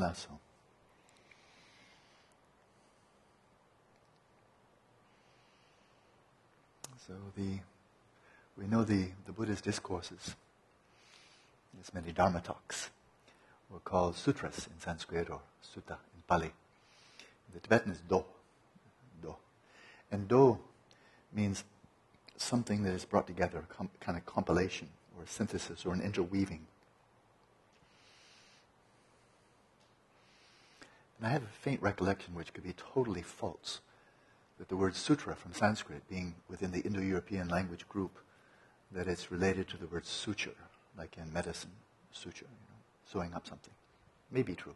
lasso. So the we know the, the Buddha's discourses. There's many Dharma talks. Were called sutras in Sanskrit or sutta in Pali. The Tibetan is do. Do. And do means something that is brought together, com- kind of compilation or a synthesis or an interweaving. And I have a faint recollection, which could be totally false, that the word sutra from Sanskrit, being within the Indo European language group, that it's related to the word suture, like in medicine, suture, you know, sewing up something. May be true.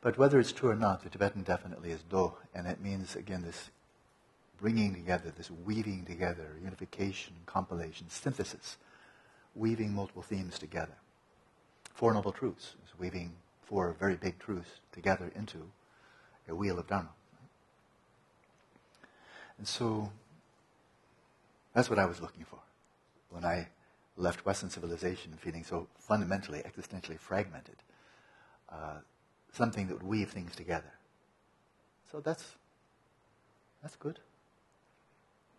But whether it's true or not, the Tibetan definitely is do, and it means, again, this bringing together, this weaving together, unification, compilation, synthesis, weaving multiple themes together. Four Noble Truths is weaving four very big truths together into a wheel of Dharma. And so that's what I was looking for when I left Western civilization feeling so fundamentally, existentially fragmented. Uh, something that would weave things together. So that's that's good.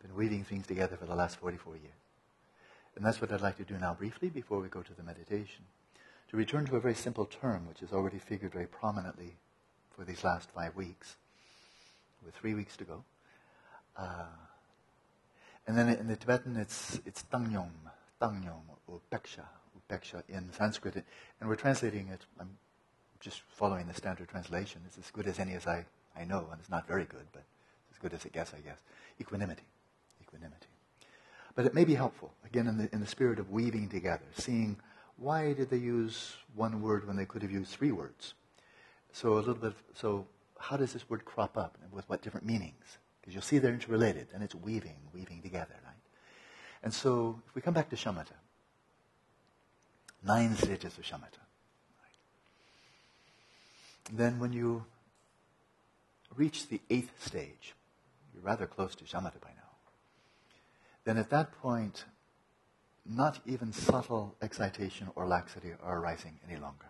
Been weaving things together for the last 44 years. And that's what I'd like to do now briefly before we go to the meditation. To return to a very simple term which has already figured very prominently for these last five weeks, with three weeks to go. Uh, and then in the Tibetan, it's, it's Tangyom, Tangyom, or Peksha, Upeksha in Sanskrit. And we're translating it, I'm just following the standard translation. It's as good as any as I, I know, and it's not very good, but it's as good as it gets, I guess. Equanimity. Equanimity. But it may be helpful, again, in the, in the spirit of weaving together, seeing why did they use one word when they could have used three words? So a little bit, of, so how does this word crop up and with what different meanings? Because you'll see they're interrelated, and it's weaving, weaving together, right? And so if we come back to shamatha, nine stages of shamatha. Right? Then when you reach the eighth stage, you're rather close to shamatha by now then at that point, not even subtle excitation or laxity are arising any longer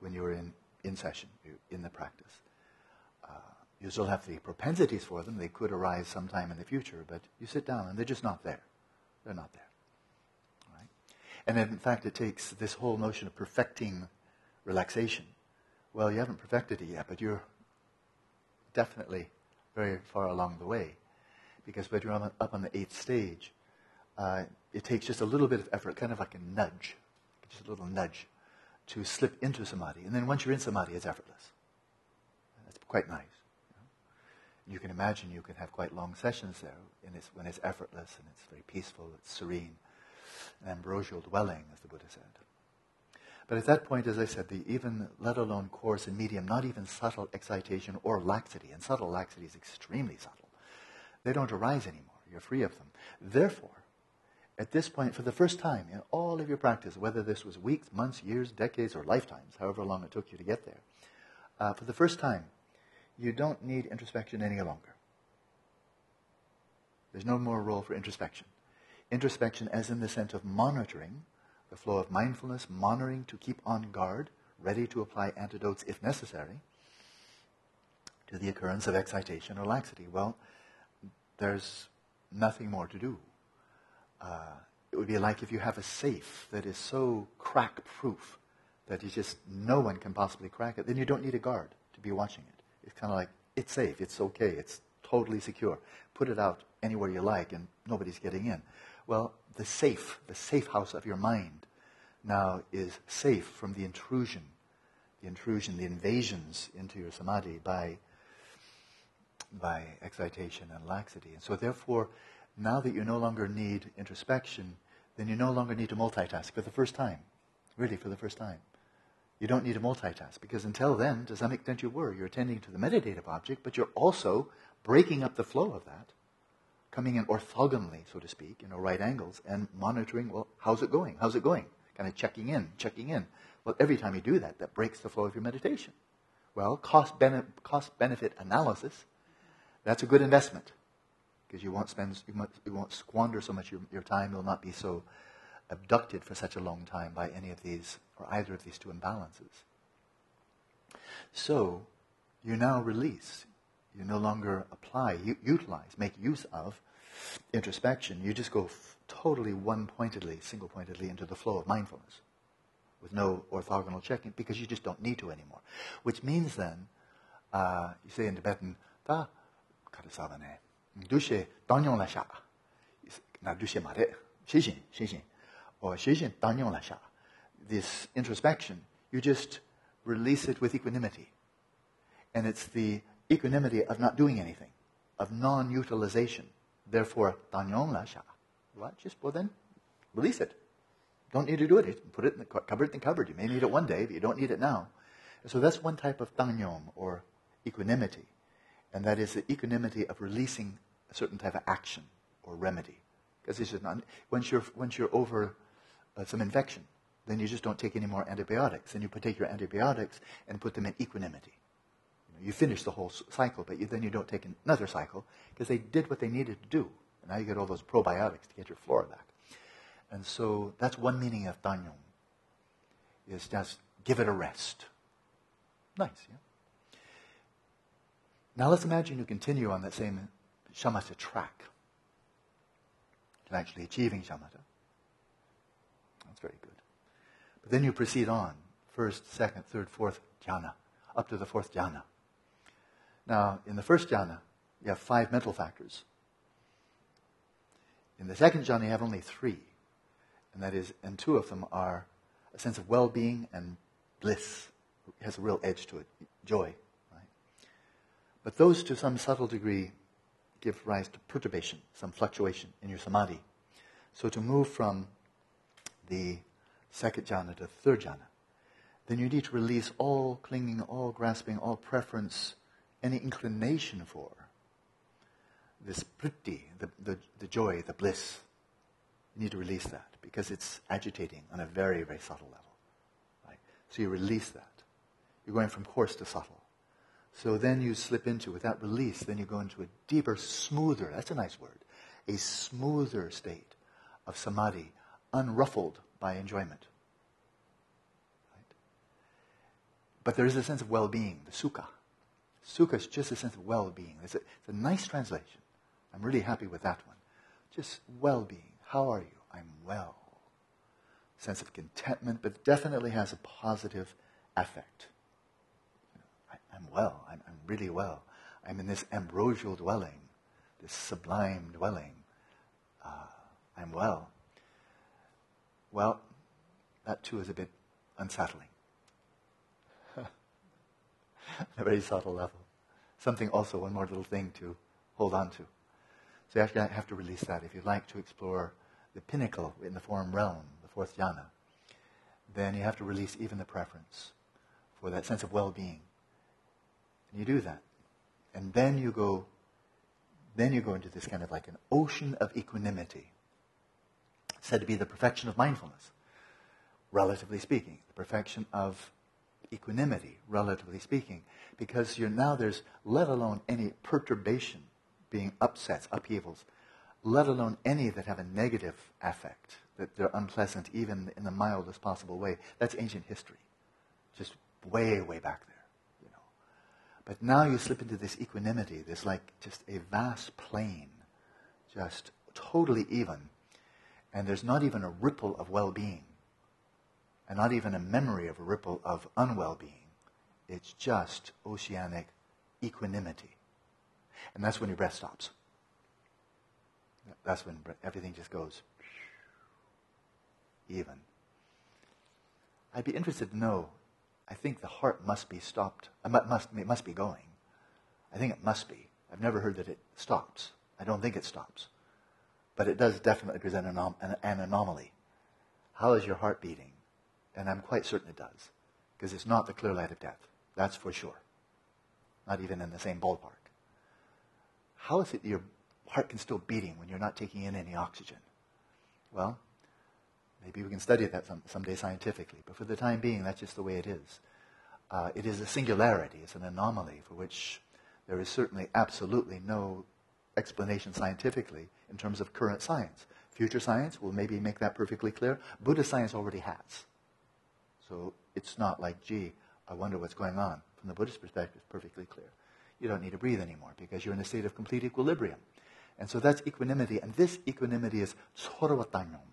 when you're in, in session, in the practice. Uh, you still have the propensities for them. They could arise sometime in the future, but you sit down and they're just not there. They're not there. Right? And in fact, it takes this whole notion of perfecting relaxation. Well, you haven't perfected it yet, but you're definitely very far along the way because when you're up on the eighth stage, uh, it takes just a little bit of effort, kind of like a nudge, just a little nudge, to slip into samadhi. And then once you're in samadhi, it's effortless. That's quite nice. You, know? you can imagine you can have quite long sessions there it's, when it's effortless and it's very peaceful, it's serene, an ambrosial dwelling, as the Buddha said. But at that point, as I said, the even, let alone coarse and medium, not even subtle excitation or laxity, and subtle laxity is extremely subtle they don't arise anymore. You're free of them. Therefore, at this point, for the first time in all of your practice, whether this was weeks, months, years, decades, or lifetimes, however long it took you to get there, uh, for the first time, you don't need introspection any longer. There's no more role for introspection. Introspection, as in the sense of monitoring the flow of mindfulness, monitoring to keep on guard, ready to apply antidotes if necessary to the occurrence of excitation or laxity. Well, there's nothing more to do. Uh, it would be like if you have a safe that is so crack proof that you just no one can possibly crack it, then you don't need a guard to be watching it. It's kind of like it's safe, it's okay, it's totally secure. Put it out anywhere you like and nobody's getting in. Well, the safe, the safe house of your mind now is safe from the intrusion, the intrusion, the invasions into your samadhi by by excitation and laxity. And so, therefore, now that you no longer need introspection, then you no longer need to multitask for the first time. Really, for the first time. You don't need to multitask because until then, to some extent, you were. You're attending to the meditative object, but you're also breaking up the flow of that, coming in orthogonally, so to speak, you know, right angles, and monitoring, well, how's it going? How's it going? Kind of checking in, checking in. Well, every time you do that, that breaks the flow of your meditation. Well, cost, cost benefit analysis that's a good investment because you won't spend, you you won't squander so much your, your time. You'll not be so abducted for such a long time by any of these or either of these two imbalances. So you now release. You no longer apply, utilize, make use of introspection. You just go f- totally one pointedly, single pointedly into the flow of mindfulness with no orthogonal checking because you just don't need to anymore. Which means then, uh, you say in Tibetan, ta karasava ne, dushe danyong la sha, na dushe mare, shishin, shishin, or shishin danyong la sha. This introspection, you just release it with equanimity. And it's the equanimity of not doing anything, of non-utilization. Therefore, danyong la sha. What? Just, well then, release it. Don't need to do it. Put it in the cupboard in the cupboard. You may need it one day, but you don't need it now. So that's one type of danyom, or equanimity. And that is the equanimity of releasing a certain type of action or remedy. Because not, once you're, once you're over uh, some infection, then you just don't take any more antibiotics. Then you take your antibiotics and put them in equanimity. You, know, you finish the whole cycle, but you, then you don't take another cycle because they did what they needed to do. And now you get all those probiotics to get your flora back. And so that's one meaning of Danyong, is just give it a rest. Nice, yeah? Now let's imagine you continue on that same shamatha track to actually achieving shamatha. That's very good. But then you proceed on, first, second, third, fourth jhana, up to the fourth jhana. Now, in the first jhana, you have five mental factors. In the second jhana, you have only three. And that is, and two of them are a sense of well-being and bliss. It has a real edge to it, joy. Right? But those, to some subtle degree, give rise to perturbation, some fluctuation in your samadhi. So to move from the second jhana to third jhana, then you need to release all clinging, all grasping, all preference, any inclination for this priti, the, the, the joy, the bliss. You need to release that because it's agitating on a very, very subtle level. Right? So you release that. You're going from coarse to subtle. So then you slip into, with that release, then you go into a deeper, smoother, that's a nice word, a smoother state of samadhi, unruffled by enjoyment. Right? But there is a sense of well-being, the sukha. Sukha is just a sense of well-being. It's a, it's a nice translation. I'm really happy with that one. Just well-being. How are you? I'm well. Sense of contentment, but definitely has a positive affect. You know, I, am well. I'm, I'm really well. I'm in this ambrosial dwelling, this sublime dwelling. Uh, I'm well. Well, that too is a bit unsettling. A very subtle level. Something also, one more little thing to hold on to. So you actually have to release that. If you'd like to explore the pinnacle in the form realm, the fourth jhana, then you have to release even the preference for that sense of well-being. And you do that. And then you go, then you go into this kind of like an ocean of equanimity, said to be the perfection of mindfulness, relatively speaking, the perfection of equanimity, relatively speaking, because you're now there's let alone any perturbation being upsets, upheavals, let alone any that have a negative affect, that they're unpleasant even in the mildest possible way. That's ancient history. Just way, way back there. But now you slip into this equanimity, this like just a vast plain, just totally even. And there's not even a ripple of well-being. And not even a memory of a ripple of unwell-being. It's just oceanic equanimity. And that's when your breath stops. That's when everything just goes even. I'd be interested to know. I think the heart must be stopped. Uh, must it must be going. I think it must be. I've never heard that it stops. I don't think it stops, but it does definitely present an, an, an anomaly. How is your heart beating? And I'm quite certain it does, because it's not the clear light of death. That's for sure. Not even in the same ballpark. How is it your heart can still beating when you're not taking in any oxygen? Well, maybe we can study that some, someday scientifically, but for the time being, that's just the way it is. Uh, it is a singularity, it's an anomaly for which there is certainly absolutely no explanation scientifically in terms of current science. Future science will maybe make that perfectly clear. Buddhist science already has. So it's not like, gee, I wonder what's going on. From the Buddhist perspective, it's perfectly clear. You don't need to breathe anymore because you're in a state of complete equilibrium. And so that's equanimity. And this equanimity is sorvatanyam.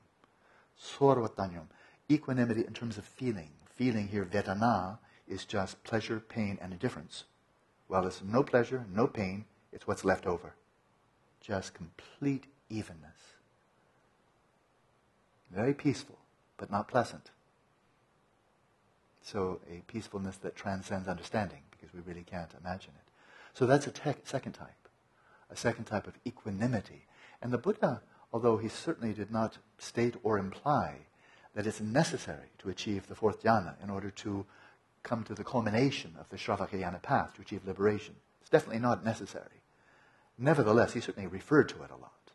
Sorvatanyam. Equanimity in terms of feeling. Feeling here, vedana, is just pleasure, pain, and indifference. Well, it's no pleasure, no pain, it's what's left over. Just complete evenness. Very peaceful, but not pleasant. So, a peacefulness that transcends understanding, because we really can't imagine it. So, that's a te- second type, a second type of equanimity. And the Buddha, although he certainly did not state or imply that it's necessary to achieve the fourth jhana in order to come to the culmination of the Shravakayana path to achieve liberation. It's definitely not necessary. Nevertheless, he certainly referred to it a lot.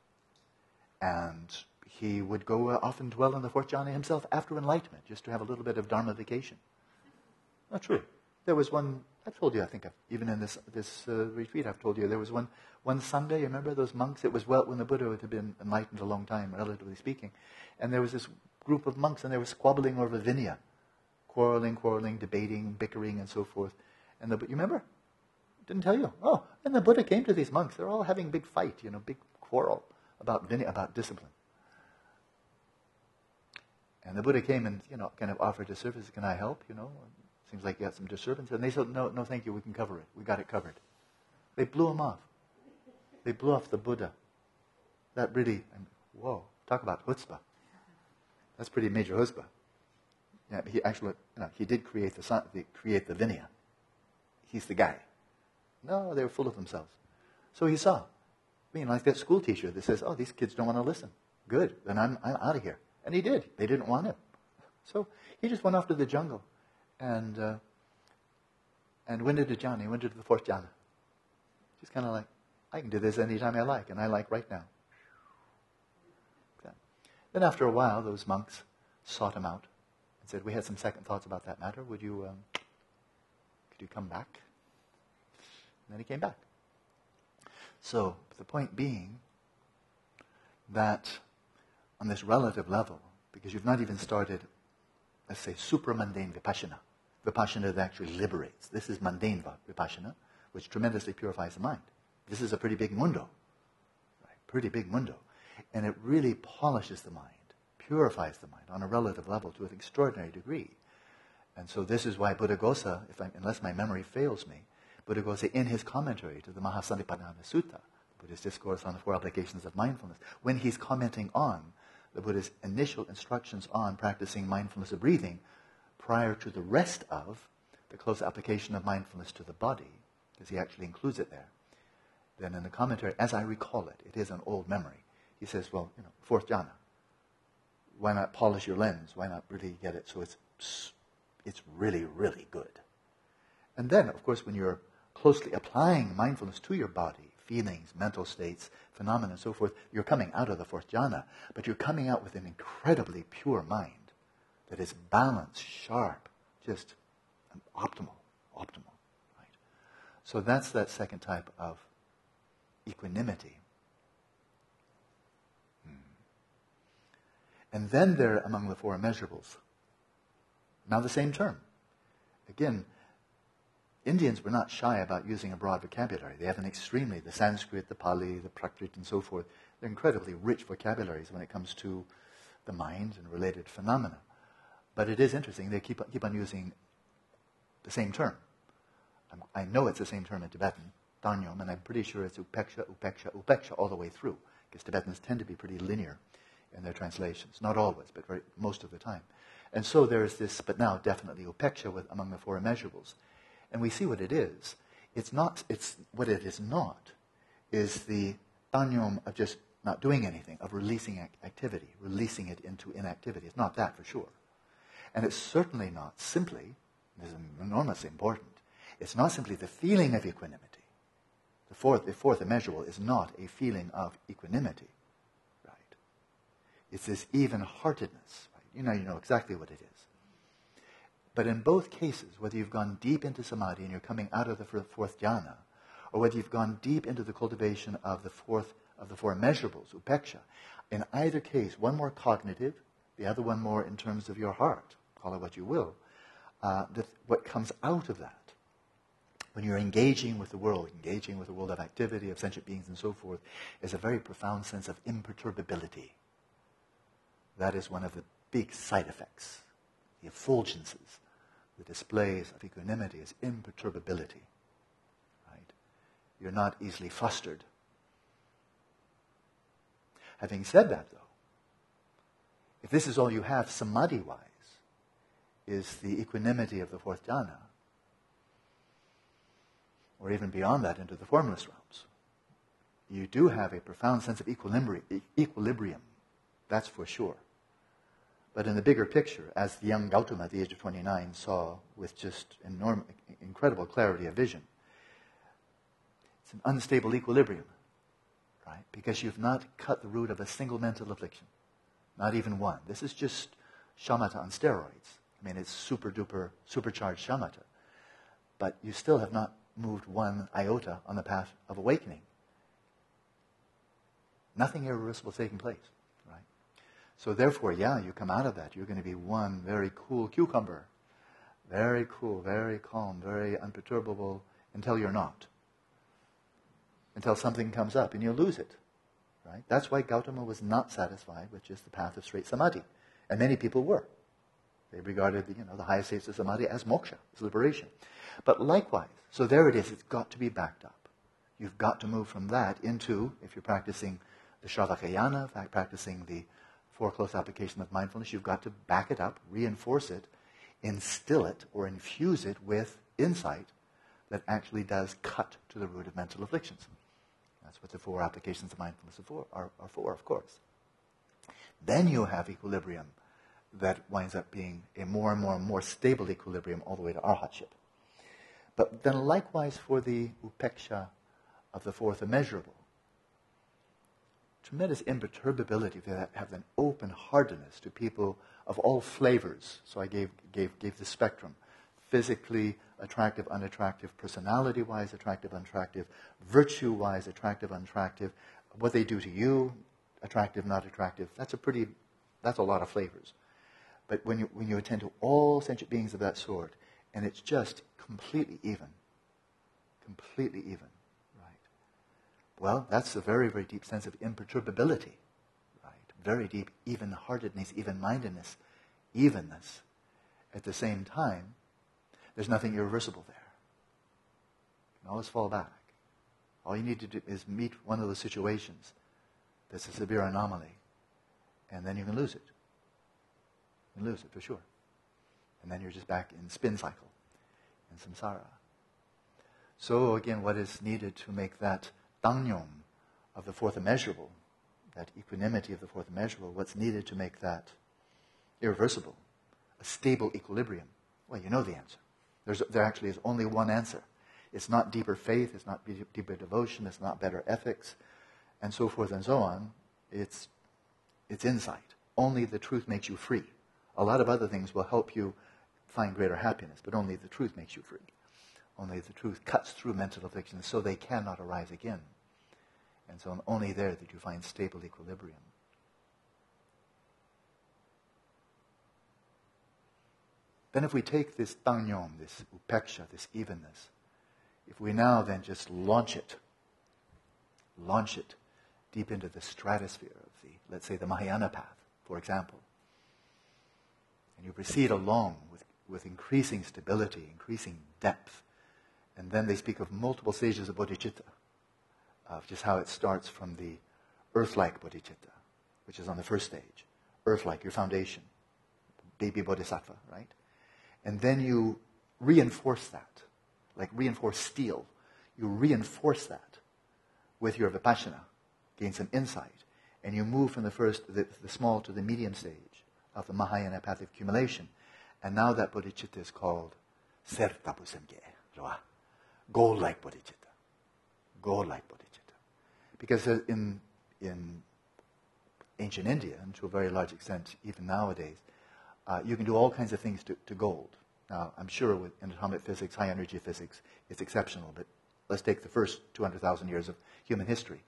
And he would go uh, often dwell in the fourth jhana himself after enlightenment, just to have a little bit of dharma vacation. Not true. There was one, I've told you, I think, I've, even in this, this uh, retreat, I've told you, there was one, one Sunday, you remember those monks? It was well when the Buddha had been enlightened a long time, relatively speaking. And there was this group of monks, and they were squabbling over Vinaya quarreling, quarreling, debating, bickering, and so forth. And the, you remember? Didn't tell you. Oh, and the Buddha came to these monks. They're all having big fight, you know, big quarrel about Vinaya, about discipline. And the Buddha came and, you know, kind of offered his service. Can I help? You know, seems like you got some disturbance. And they said, no, no, thank you. We can cover it. We got it covered. They blew him off. They blew off the Buddha. That really, and whoa, talk about chutzpah. That's pretty major chutzpah. Yeah, he actually, you know, he did create the, create the Vinaya. He's the guy. No, they were full of themselves. So he saw. Mean, like that school teacher that says, oh, these kids don't want to listen. Good, then I'm, I'm out of here. And he did. They didn't want him. So he just went off to the jungle and, uh, and went into jhana. Went into the fourth jhana. Just kind of like, I can do this anytime I like, and I like right now. Then after a while, those monks sought him out and said, We had some second thoughts about that matter. Would you, um, could you come back? And then he came back. So, the point being that on this relative level, because you've not even started, let's say, supramundane vipassana, vipassana that actually liberates. This is mundane vipassana, which tremendously purifies the mind. This is a pretty big mundo, right? pretty big mundo. And it really polishes the mind purifies the mind on a relative level to an extraordinary degree. And so this is why Buddhaghosa, if I, unless my memory fails me, Buddhaghosa in his commentary to the Mahasatipatthana Sutta, the Buddhist discourse on the four applications of mindfulness, when he's commenting on the Buddha's initial instructions on practicing mindfulness of breathing prior to the rest of the close application of mindfulness to the body, because he actually includes it there. Then in the commentary, as I recall it, it is an old memory, he says, well, you know, fourth jhana, why not polish your lens? Why not really get it so it's, it's really, really good? And then, of course, when you're closely applying mindfulness to your body, feelings, mental states, phenomena, and so forth, you're coming out of the fourth jhana, but you're coming out with an incredibly pure mind that is balanced, sharp, just optimal, optimal. Right? So that's that second type of equanimity. Hmm. And then they're among the four immeasurables. Now the same term. Again, Indians were not shy about using a broad vocabulary. They have an extremely, the Sanskrit, the Pali, the Prakrit, and so forth, they're incredibly rich vocabularies when it comes to the mind and related phenomena. But it is interesting, they keep, keep on using the same term. I'm, i know it's the same term in Tibetan, Danyom, and I'm pretty sure it's upeksha, upeksha, upeksha all the way through, because Tibetans tend to be pretty linear in their translations. Not always, but very, most of the time. And so there is this, but now definitely upeksha with, among the four immeasurables. And we see what it is. It's not, it's, what it is not is the danyom of just not doing anything, of releasing activity, releasing it into inactivity. It's not that for sure. And it's certainly not simply, this is enormously important, it's not simply the feeling of equanimity. The fourth, the fourth immeasurable is not a feeling of equanimity. Right? It's this even heartedness. Right? You know, you know exactly what it is. But in both cases, whether you've gone deep into samadhi and you're coming out of the fourth jhana, or whether you've gone deep into the cultivation of the fourth of the four measurables, upeksha, in either case, one more cognitive, the other one more in terms of your heart, call it what you will, uh, that what comes out of that, when you're engaging with the world, engaging with the world of activity, of sentient beings and so forth, is a very profound sense of imperturbability. That is one of the big side effects, the effulgences, the displays of equanimity is imperturbability. Right? You're not easily flustered. Having said that, though, if this is all you have samadhi-wise, is the equanimity of the fourth jhana, or even beyond that into the formless realms, you do have a profound sense of equilibrium. That's for sure. But in the bigger picture, as the young Gautama at the age of 29 saw with just enormous, incredible clarity of vision, it's an unstable equilibrium, right? Because you've not cut the root of a single mental affliction, not even one. This is just shamatha on steroids. I mean, it's super duper, supercharged shamatha. But you still have not moved one iota on the path of awakening. Nothing irreversible is taking place, right? So therefore, yeah, you come out of that. You're going to be one very cool cucumber. Very cool, very calm, very unperturbable until you're not. Until something comes up and you lose it. Right? That's why Gautama was not satisfied with just the path of straight samadhi. And many people were. They regarded the, you know, the highest states of samadhi as moksha, as liberation. But likewise, so there it is, it's got to be backed up. You've got to move from that into, if you're practicing the Shravakayana, practicing the four close application of mindfulness, you've got to back it up, reinforce it, instill it, or infuse it with insight that actually does cut to the root of mental afflictions. That's what the four applications of mindfulness are for, are, are for of course. Then you have equilibrium that winds up being a more and more and more stable equilibrium all the way to arhatship. But then likewise for the upeksha of the fourth immeasurable. Tremendous imperturbability they have an open heartedness to people of all flavors. So I gave, gave, gave the spectrum. Physically attractive, unattractive, personality wise, attractive, unattractive, virtue wise, attractive, unattractive, what they do to you, attractive, not attractive. That's a pretty, that's a lot of flavors. But when you, when you attend to all sentient beings of that sort, and it's just completely even, completely even, right? Well, that's a very, very deep sense of imperturbability, right? Very deep even-heartedness, even-mindedness, evenness. At the same time, there's nothing irreversible there. You can always fall back. All you need to do is meet one of those situations that's a severe anomaly, and then you can lose it and lose it for sure. And then you're just back in spin cycle, in samsara. So again, what is needed to make that dangyom of the fourth immeasurable, that equanimity of the fourth immeasurable, what's needed to make that irreversible, a stable equilibrium? Well, you know the answer. There's, there actually is only one answer. It's not deeper faith, it's not deeper devotion, it's not better ethics, and so forth and so on. It's, it's insight. Only the truth makes you free. A lot of other things will help you find greater happiness, but only the truth makes you free. Only the truth cuts through mental afflictions so they cannot arise again. And so only there that you find stable equilibrium. Then if we take this dangyom, this upeksha, this evenness, if we now then just launch it, launch it deep into the stratosphere of the, let's say, the Mahayana path, for example, and you proceed along with, with increasing stability, increasing depth. And then they speak of multiple stages of bodhicitta, of just how it starts from the earth-like bodhicitta, which is on the first stage. Earth-like, your foundation. Baby bodhisattva, right? And then you reinforce that, like reinforce steel. You reinforce that with your vipassana, gain some insight, and you move from the first, the, the small to the medium stage of the Mahayana path of accumulation. And now that bodhicitta is called Sertapu Semgye, gold-like bodhicitta. Gold-like bodhicitta. Because in, in ancient India, and to a very large extent even nowadays, uh, you can do all kinds of things to, to gold. Now, I'm sure with, atomic physics, high energy physics, it's exceptional, but let's take the first 200,000 years of human history.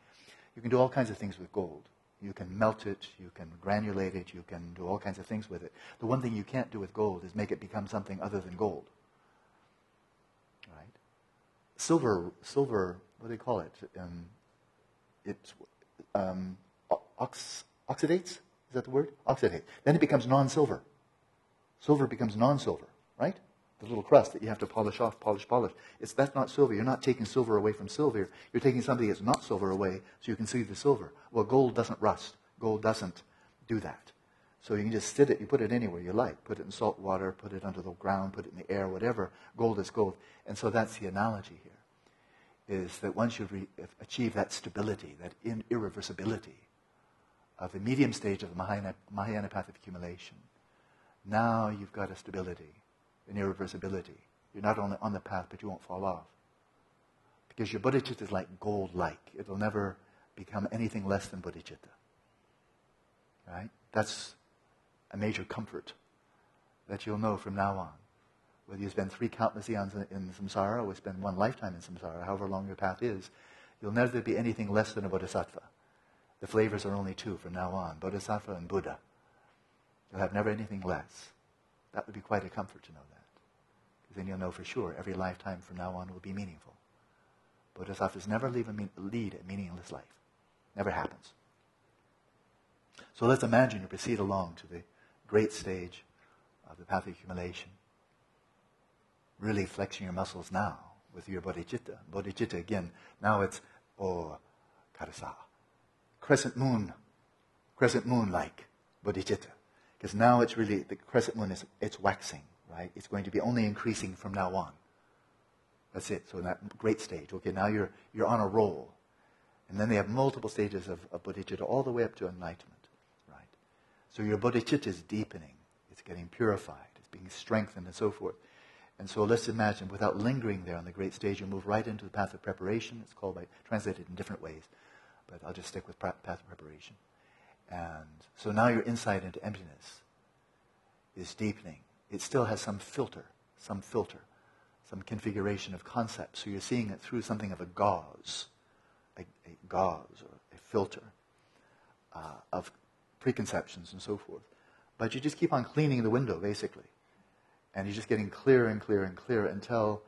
You can do all kinds of things with gold. You can melt it, you can granulate it, you can do all kinds of things with it. The one thing you can't do with gold is make it become something other than gold. Right? Silver, silver, what do they call it? Um, it um, ox, oxidates? Is that the word? Oxidate. Then it becomes non-silver. Silver becomes non-silver, right? The little crust that you have to polish off, polish, polish. It's, that's not silver. You're not taking silver away from silver. You're taking something that's not silver away so you can see the silver. Well, gold doesn't rust. Gold doesn't do that. So you can just sit it, you put it anywhere you like. Put it in salt water, put it under the ground, put it in the air, whatever. Gold is gold. And so that's the analogy here, is that once you re- achieve that stability, that in- irreversibility of the medium stage of the Mahayana, Mahayana path of accumulation, now you've got a stability in irreversibility. You're not only on the path, but you won't fall off. Because your bodhicitta is like gold-like. It'll never become anything less than bodhicitta. Right? That's a major comfort that you'll know from now on. Whether you spend three countless eons in, in samsara or spend one lifetime in samsara, however long your path is, you'll never be anything less than a bodhisattva. The flavors are only two from now on, bodhisattva and Buddha. You'll have never anything less. That would be quite a comfort to know that. Because then you'll know for sure every lifetime from now on will be meaningful. Bodhisattvas never leave a, mean, lead a meaningless life. Never happens. So let's imagine you proceed along to the great stage of the path of accumulation. Really flexing your muscles now with your bodhicitta. Bodhicitta, again, now it's, oh, karasa. Crescent moon, crescent moon like bodhicitta. Because now it's really, the crescent moon is, it's waxing, right? It's going to be only increasing from now on. That's it. So in that great stage, okay, now you're, you're on a roll. And then they have multiple stages of, of bodhicitta all the way up to enlightenment, right? So your bodhicitta is deepening. It's getting purified. It's being strengthened and so forth. And so let's imagine, without lingering there on the great stage, you move right into the path of preparation. It's called by, translated in different ways, but I'll just stick with path of preparation. And so now your insight into emptiness is deepening. It still has some filter, some filter, some configuration of concepts. So you're seeing it through something of a gauze, a, a gauze or a filter uh, of preconceptions and so forth. But you just keep on cleaning the window, basically. And you're just getting clearer and clearer and clearer until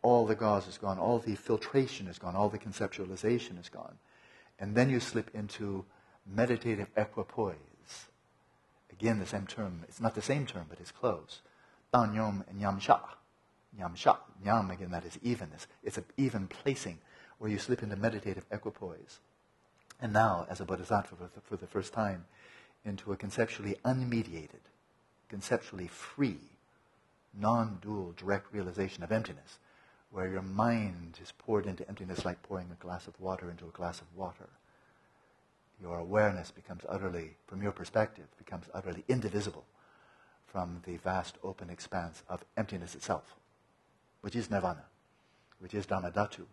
all the gauze is gone, all the filtration is gone, all the conceptualization is gone. And then you slip into meditative equipoise. Again, the same term. It's not the same term, but it's close. Dan Yom and Yam Sha. Yam Sha. Yam, again, that is evenness. It's an even placing where you slip into meditative equipoise. And now, as a bodhisattva for the, for the first time, into a conceptually unmediated, conceptually free, non dual, direct realization of emptiness, where your mind is poured into emptiness like pouring a glass of water into a glass of water your awareness becomes utterly, from your perspective, becomes utterly indivisible from the vast open expanse of emptiness itself, which is nirvana, which is dharmadhatu.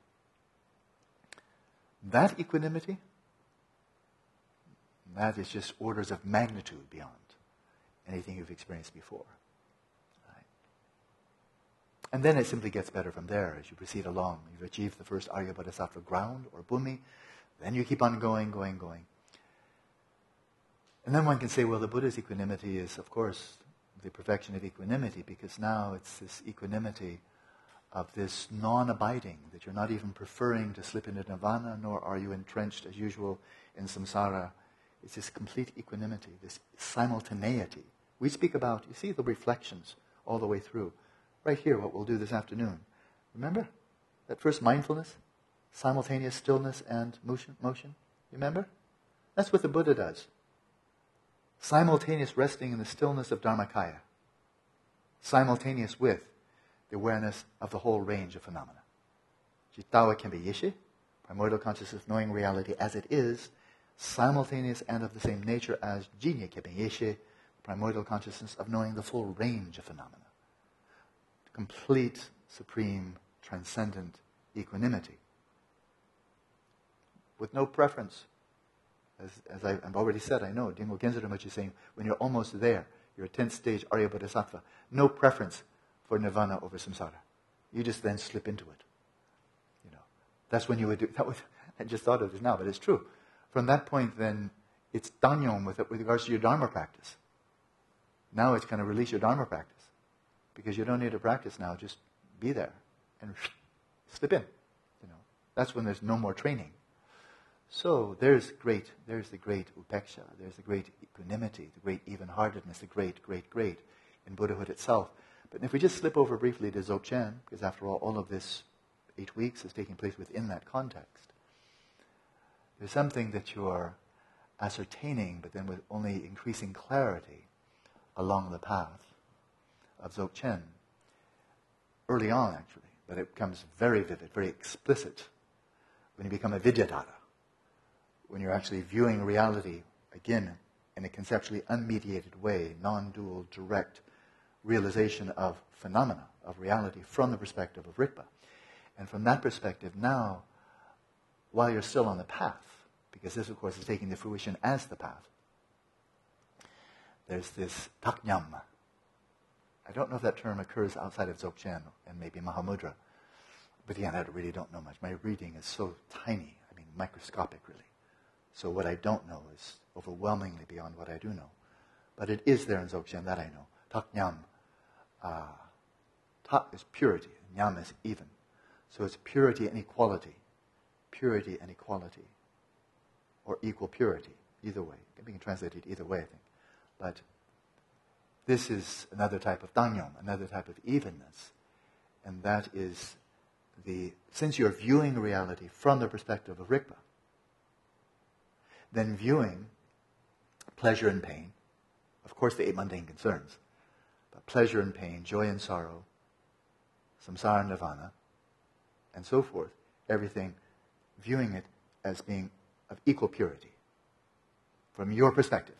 That equanimity, that is just orders of magnitude beyond anything you've experienced before. And then it simply gets better from there as you proceed along. You've achieved the first Arya Bodhisattva ground or bhumi. Then you keep on going, going, going. And then one can say, well, the Buddha's equanimity is, of course, the perfection of equanimity, because now it's this equanimity of this non abiding, that you're not even preferring to slip into nirvana, nor are you entrenched as usual in samsara. It's this complete equanimity, this simultaneity. We speak about, you see the reflections all the way through. Right here, what we'll do this afternoon. Remember that first mindfulness? Simultaneous stillness and motion? motion? Remember? That's what the Buddha does simultaneous resting in the stillness of Dharmakaya, simultaneous with the awareness of the whole range of phenomena. Jitawa can be yishe, primordial consciousness of knowing reality as it is, simultaneous and of the same nature as jinya can be yishe, primordial consciousness of knowing the full range of phenomena. Complete, supreme, transcendent equanimity. With no preference as, as I, have already said, I know, Dingpo Gyaltsen Rinpoche is saying, when you're almost there, you're a 10th stage Arya Bodhisattva, no preference for nirvana over samsara. You just then slip into it. You know, that's when you would do, that was, I just thought of this now, but it's true. from that point, then it's danyong with, with regards to your Dharma practice. Now it's going to release your Dharma practice. Because you don't need to practice now, just be there and slip in. You know, that's when there's no more training. So there's great, there's the great upeksha, there's the great equanimity, the great even-heartedness, the great, great, great in Buddhahood itself. But if we just slip over briefly to Dzogchen, because after all, all of this eight weeks is taking place within that context, there's something that you are ascertaining, but then with only increasing clarity along the path of Dzogchen. Early on, actually, but it becomes very vivid, very explicit when you become a Vidyadhara, when you're actually viewing reality, again, in a conceptually unmediated way, non dual, direct realization of phenomena, of reality, from the perspective of Rigpa. And from that perspective, now, while you're still on the path, because this, of course, is taking the fruition as the path, there's this taknyam. I don't know if that term occurs outside of Dzogchen and maybe Mahamudra. But again, I really don't know much. My reading is so tiny, I mean, microscopic, really. So what I don't know is overwhelmingly beyond what I do know. But it is there in Dzogchen, that I know. Tak nyam. Uh, tak is purity, nyam is even. So it's purity and equality. Purity and equality. Or equal purity, either way. We can translate it either way, I think. But this is another type of danyom, another type of evenness. And that is the, since you're viewing reality from the perspective of Rigpa, then viewing pleasure and pain, of course the eight mundane concerns, but pleasure and pain, joy and sorrow, samsara and nirvana, and so forth, everything, viewing it as being of equal purity. From your perspective,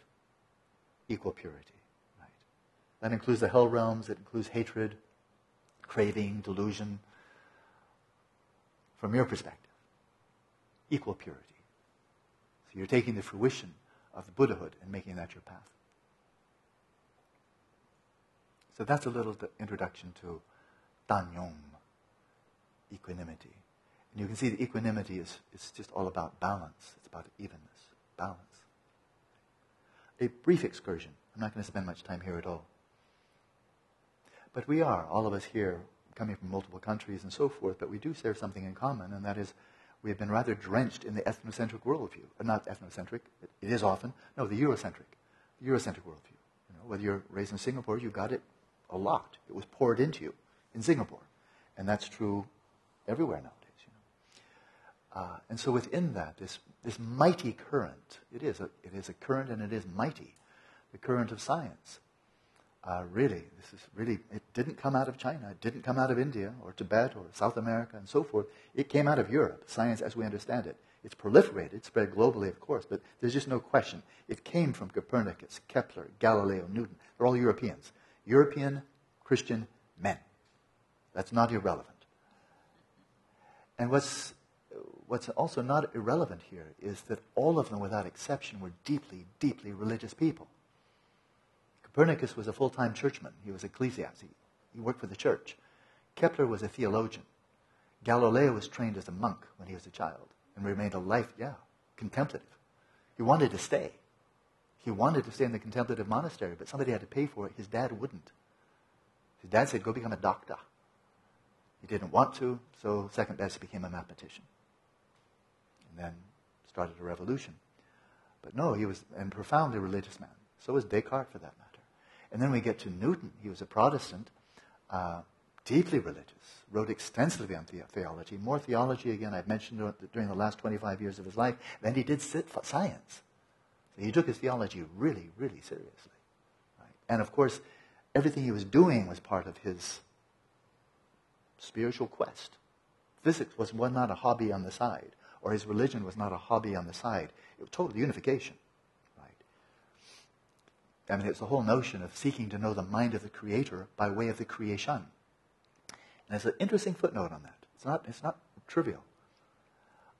equal purity. Right? That includes the hell realms, it includes hatred, craving, delusion, from your perspective. Equal purity. You're taking the fruition of Buddhahood and making that your path. So that's a little introduction to Danyom, equanimity. And you can see the equanimity is, is just all about balance. It's about evenness, balance. A brief excursion. I'm not going to spend much time here at all. But we are, all of us here, coming from multiple countries and so forth, but we do share something in common, and that is we have been rather drenched in the ethnocentric worldview. Uh, not ethnocentric, it, is often. No, the Eurocentric. The Eurocentric worldview. You know, whether you're raised in Singapore, you got it a lot. It was poured into you in Singapore. And that's true everywhere nowadays. You know. Uh, and so within that, this, this mighty current, it is, a, it is a current and it is mighty, the current of science uh, really, this is really, it didn't come out of China. It didn't come out of India or Tibet or South America and so forth. It came out of Europe, science as we understand it. It's proliferated, spread globally, of course, but there's just no question. It came from Copernicus, Kepler, Galileo, Newton. They're all Europeans. European Christian men. That's not irrelevant. And what's, what's also not irrelevant here is that all of them, without exception, were deeply, deeply religious people. Copernicus was a full time churchman, he was ecclesiastic, he worked for the church. Kepler was a theologian. Galileo was trained as a monk when he was a child and remained a life, yeah, contemplative. He wanted to stay. He wanted to stay in the contemplative monastery, but somebody had to pay for it. His dad wouldn't. His dad said, go become a doctor. He didn't want to, so second best he became a mathematician. And then started a revolution. But no, he was a profoundly religious man. So was Descartes, for that matter. And then we get to Newton. He was a Protestant, uh, deeply religious, wrote extensively on the- theology, more theology, again, I've mentioned during the last 25 years of his life, than he did science. So he took his theology really, really seriously. Right? And of course, everything he was doing was part of his spiritual quest. Physics was, was not a hobby on the side, or his religion was not a hobby on the side. It was total unification. I mean, it's the whole notion of seeking to know the mind of the Creator by way of the creation. And there's an interesting footnote on that. It's not, it's not trivial.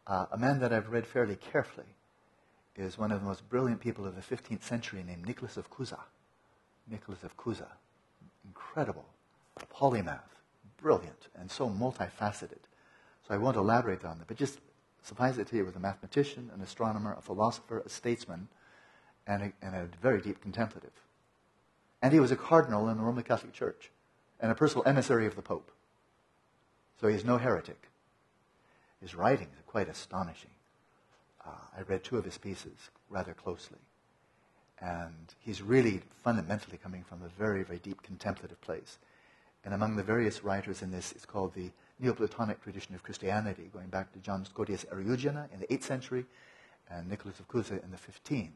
Uh, a man that I've read fairly carefully is one of the most brilliant people of the 15th century named Nicholas of Cusa. Nicholas of Cusa. Incredible. Polymath. Brilliant and so multifaceted. So I won't elaborate on that, but just Suffice it to he was a mathematician, an astronomer, a philosopher, a statesman, and a, and a very deep contemplative. And he was a cardinal in the Roman Catholic Church and a personal emissary of the Pope. So he's no heretic. His writings are quite astonishing. Uh, I read two of his pieces rather closely. And he's really fundamentally coming from a very, very deep contemplative place. And among the various writers in this, it's called the Neoplatonic tradition of Christianity, going back to John Scotus Eriugena in the 8th century and Nicholas of Cusa in the 15th.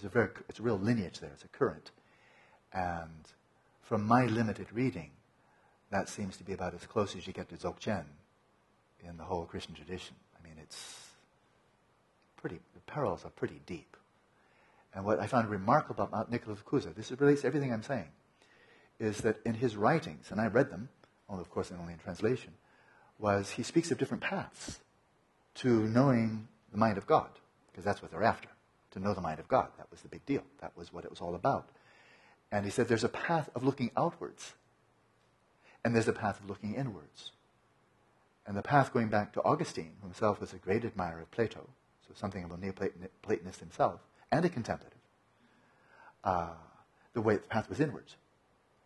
There's a, very, it's a real lineage there, it's a current. And from my limited reading, that seems to be about as close as you get to Dzogchen in the whole Christian tradition. I mean, it's pretty, the parallels are pretty deep. And what I found remarkable about Nicholas of Cusa, this relates to everything I'm saying, is that in his writings, and I read them, although of course only in translation, was he speaks of different paths to knowing the mind of God, because that's what they're after, to know the mind of God. That was the big deal. That was what it was all about. And he said there's a path of looking outwards, and there's a path of looking inwards. And the path going back to Augustine, who himself was a great admirer of Plato, so something of a Neoplatonist himself, and a contemplative, uh, the way the path was inwards,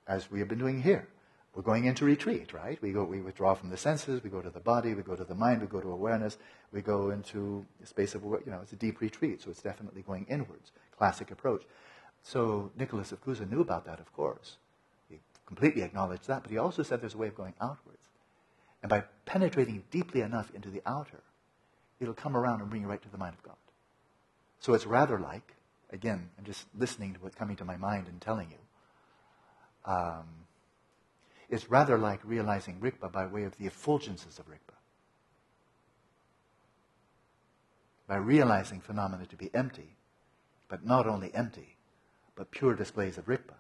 as we have been doing here. We're going into retreat, right? We go, we withdraw from the senses, we go to the body, we go to the mind, we go to awareness, we go into a space of, you know, it's a deep retreat, so it's definitely going inwards. Classic approach. So Nicholas of Cusa knew about that, of course. He completely acknowledged that, but he also said there's a way of going outwards. And by penetrating deeply enough into the outer, it'll come around and bring you right to the mind of God. So it's rather like, again, I'm just listening to what's coming to my mind and telling you. Um, it's rather like realizing Rigpa by way of the effulgences of Rigpa. By realizing phenomena to be empty, but not only empty, but pure displays of Rigpa.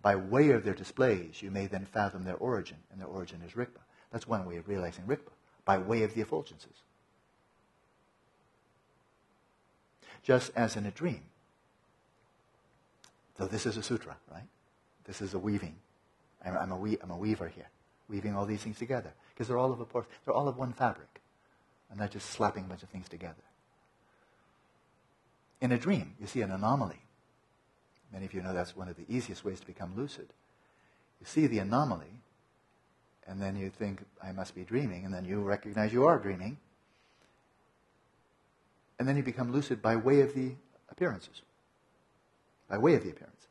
By way of their displays, you may then fathom their origin, and their origin is Rigpa. That's one way of realizing Rigpa, by way of the effulgences. Just as in a dream. So this is a sutra, right? This is a weaving. I'm, I'm, a, we, I'm a weaver here, weaving all these things together. Because they're all of a porth- they're all of one fabric. I'm not just slapping a bunch of things together. In a dream, you see an anomaly. Many of you know that's one of the easiest ways to become lucid. You see the anomaly, and then you think, I must be dreaming, and then you recognize you are dreaming. And then you become lucid by way of the appearances. By way of the appearances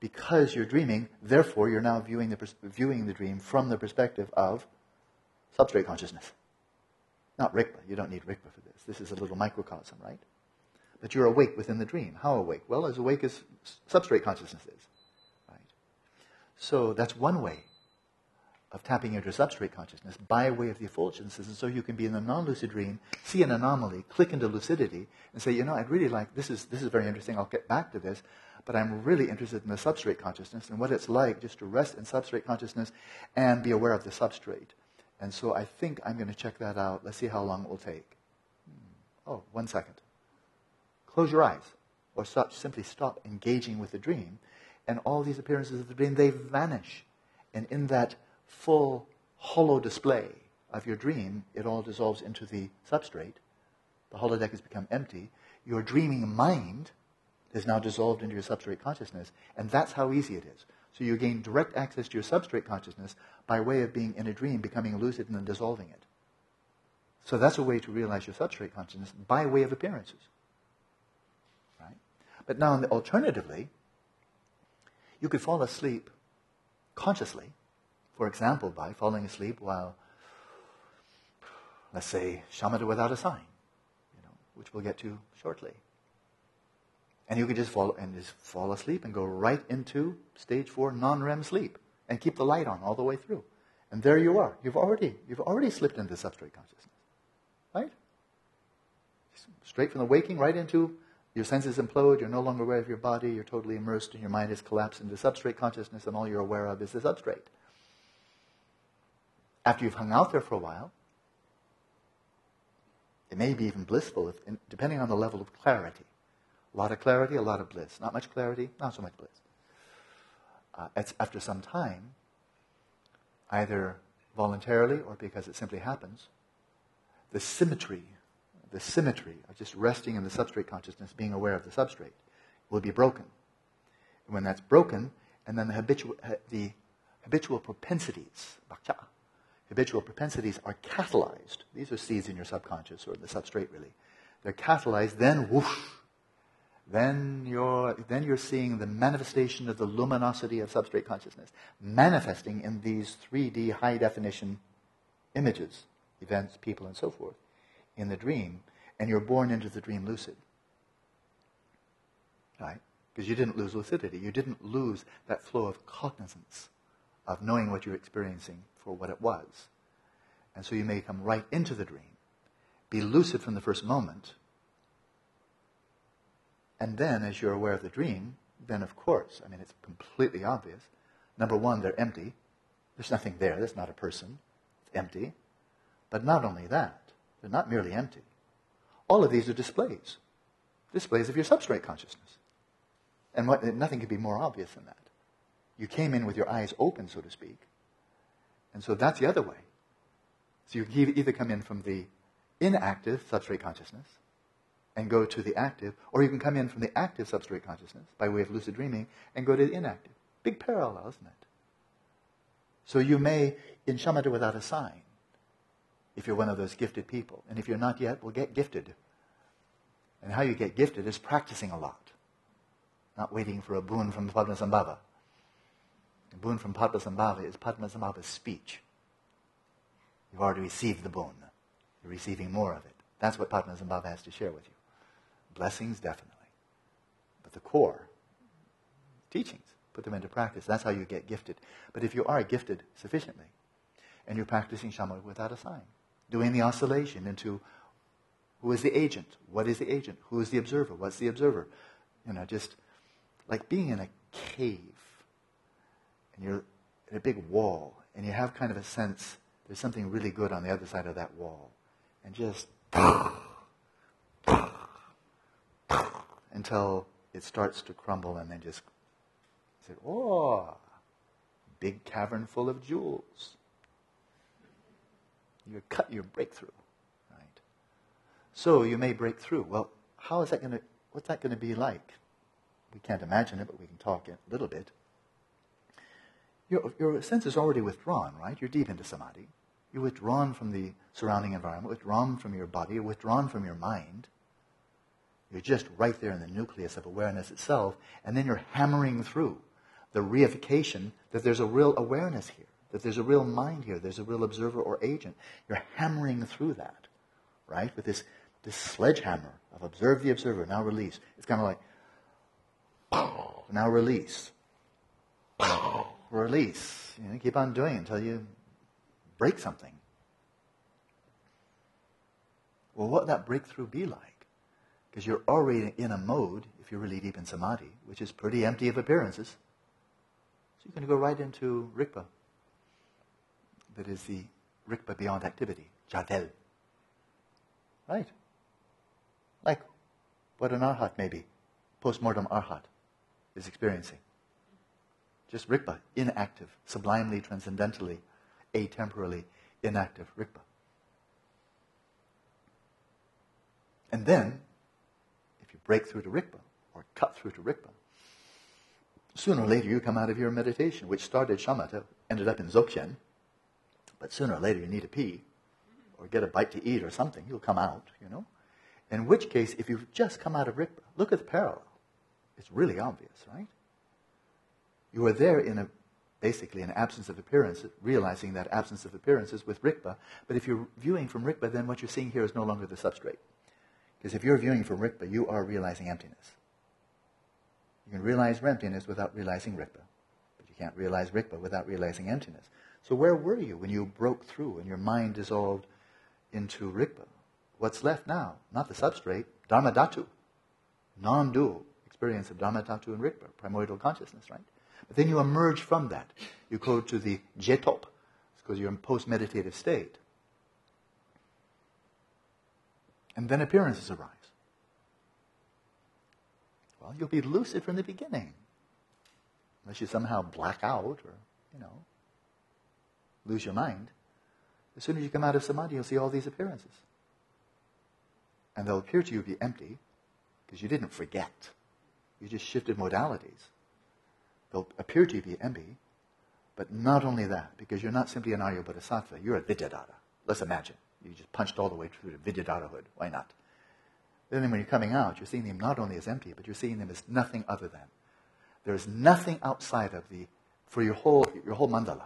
because you're dreaming, therefore you're now viewing the, viewing the dream from the perspective of substrate consciousness. Not Rigpa. You don't need Rigpa for this. This is a little microcosm, right? But you're awake within the dream. How awake? Well, as awake as substrate consciousness is. Right? So that's one way of tapping into substrate consciousness by way of the effulgences. And so you can be in a non-lucid dream, see an anomaly, click into lucidity, and say, you know, I'd really like, this is, this is very interesting, I'll get back to this, but I'm really interested in the substrate consciousness and what it's like just to rest in substrate consciousness and be aware of the substrate. And so I think I'm going to check that out. Let's see how long it will take. Hmm. Oh, one second. Close your eyes or stop, simply stop engaging with the dream. And all these appearances of the dream, they vanish. And in that full, hollow display of your dream, it all dissolves into the substrate. The holodeck has become empty. Your dreaming mind is now dissolved into your substrate consciousness. And that's how easy it is. So you gain direct access to your substrate consciousness by way of being in a dream, becoming lucid, and then dissolving it. So that's a way to realize your substrate consciousness by way of appearances. Right? But now, alternatively, you could fall asleep consciously, for example, by falling asleep while, let's say, shamatha without a sign, you know, which we'll get to shortly. And you could just fall and just fall asleep and go right into stage four non-REM sleep and keep the light on all the way through. And there you are. You've already, you've already slipped into substrate consciousness. Right? Straight from the waking right into your senses implode, you're no longer aware of your body, you're totally immersed, and your mind has collapsed into substrate consciousness, and all you're aware of is the substrate. After you've hung out there for a while, it may be even blissful, if, depending on the level of clarity. A lot of clarity, a lot of bliss. Not much clarity, not so much bliss. Uh, after some time, either voluntarily or because it simply happens, the symmetry the symmetry of just resting in the substrate consciousness, being aware of the substrate, will be broken. And when that's broken, and then the habitual, the habitual propensities, bakchak, habitual propensities are catalyzed. These are seeds in your subconscious or in the substrate really. They're catalyzed, then whoosh, then you're, then you're seeing the manifestation of the luminosity of substrate consciousness, manifesting in these 3D high definition images, events, people, and so forth, in the dream, and you're born into the dream lucid. Right? Because you didn't lose lucidity. You didn't lose that flow of cognizance, of knowing what you're experiencing for what it was. And so you may come right into the dream, be lucid from the first moment, and then as you're aware of the dream, then of course, I mean, it's completely obvious. Number one, they're empty. There's nothing there. There's not a person. It's empty. But not only that, they're not merely empty. All of these are displays. Displays of your substrate consciousness. And what, nothing could be more obvious than that. You came in with your eyes open, so to speak. And so that's the other way. So you either come in from the inactive substrate consciousness and go to the active, or you can come in from the active substrate consciousness by way of lucid dreaming and go to the inactive. Big parallel, isn't it? So you may, in shamatha without a sign, if you're one of those gifted people. And if you're not yet, well, get gifted. And how you get gifted is practicing a lot, not waiting for a boon from Padmasambhava. The boon from Padmasambhava is Padmasambhava's speech. You've already received the boon. You're receiving more of it. That's what Padmasambhava has to share with you. Blessings, definitely. But the core, teachings, put them into practice. That's how you get gifted. But if you are gifted sufficiently, and you're practicing shamatha without a sign, doing the oscillation into who is the agent? What is the agent? Who is the observer? What's the observer? You know, just like being in a cave and you're in a big wall and you have kind of a sense there's something really good on the other side of that wall. And just until it starts to crumble and then just say, oh, big cavern full of jewels. You cut your breakthrough, right? So you may break through. Well, how is that going to, what's that going to be like? We can't imagine it, but we can talk a little bit. Your, your sense is already withdrawn, right? You're deep into samadhi. You're withdrawn from the surrounding environment, withdrawn from your body, withdrawn from your mind. You're just right there in the nucleus of awareness itself, and then you're hammering through the reification that there's a real awareness here, that there's a real mind here, there's a real observer or agent. You're hammering through that, right? With this, this sledgehammer of observe the observer, now release. It's kind of like, now release. release. You know, keep on doing it until you break something. Well, what would that breakthrough be like? Because you're already in a mode, if you're really deep in samadhi, which is pretty empty of appearances. So you're going to go right into rikpa. That is the rikpa beyond activity, jadel. Right? Like what an arhat maybe, post-mortem arhat, is experiencing. Just rikpa, inactive, sublimely, transcendentally atemporally inactive rikpa. And then, break through to Rigpa, or cut through to Rigpa, sooner or later you come out of your meditation, which started shamatha, ended up in dzogchen, but sooner or later you need a pee, or get a bite to eat or something, you'll come out, you know. In which case, if you've just come out of Rigpa, look at the parallel. It's really obvious, right? You are there in a basically an absence of appearance, realizing that absence of appearances with Rigpa. But if you're viewing from Rigpa, then what you're seeing here is no longer the substrate. Because if you're viewing from Rikpa, you are realizing emptiness. You can realize emptiness without realizing Rikpa. But you can't realize Rikpa without realizing emptiness. So where were you when you broke through and your mind dissolved into Rikpa? What's left now? Not the substrate, Dharma Dhatu. Non-dual experience of Dharma Dhatu and Rikpa, primordial consciousness, right? But then you emerge from that. You go to the jetop, because you're in post-meditative state. And then appearances arise. Well, you'll be lucid from the beginning. Unless you somehow black out or, you know, lose your mind. As soon as you come out of samadhi, you'll see all these appearances. And they'll appear to you to be empty because you didn't forget. You just shifted modalities. They'll appear to you to be empty, but not only that, because you're not simply an Arya Bodhisattva, you're a Vidyadhara. Let's imagine. You just punched all the way through the Vidyadharahood. Why not? Then when you're coming out, you're seeing them not only as empty, but you're seeing them as nothing other than. There is nothing outside of the, for your whole, your whole mandala,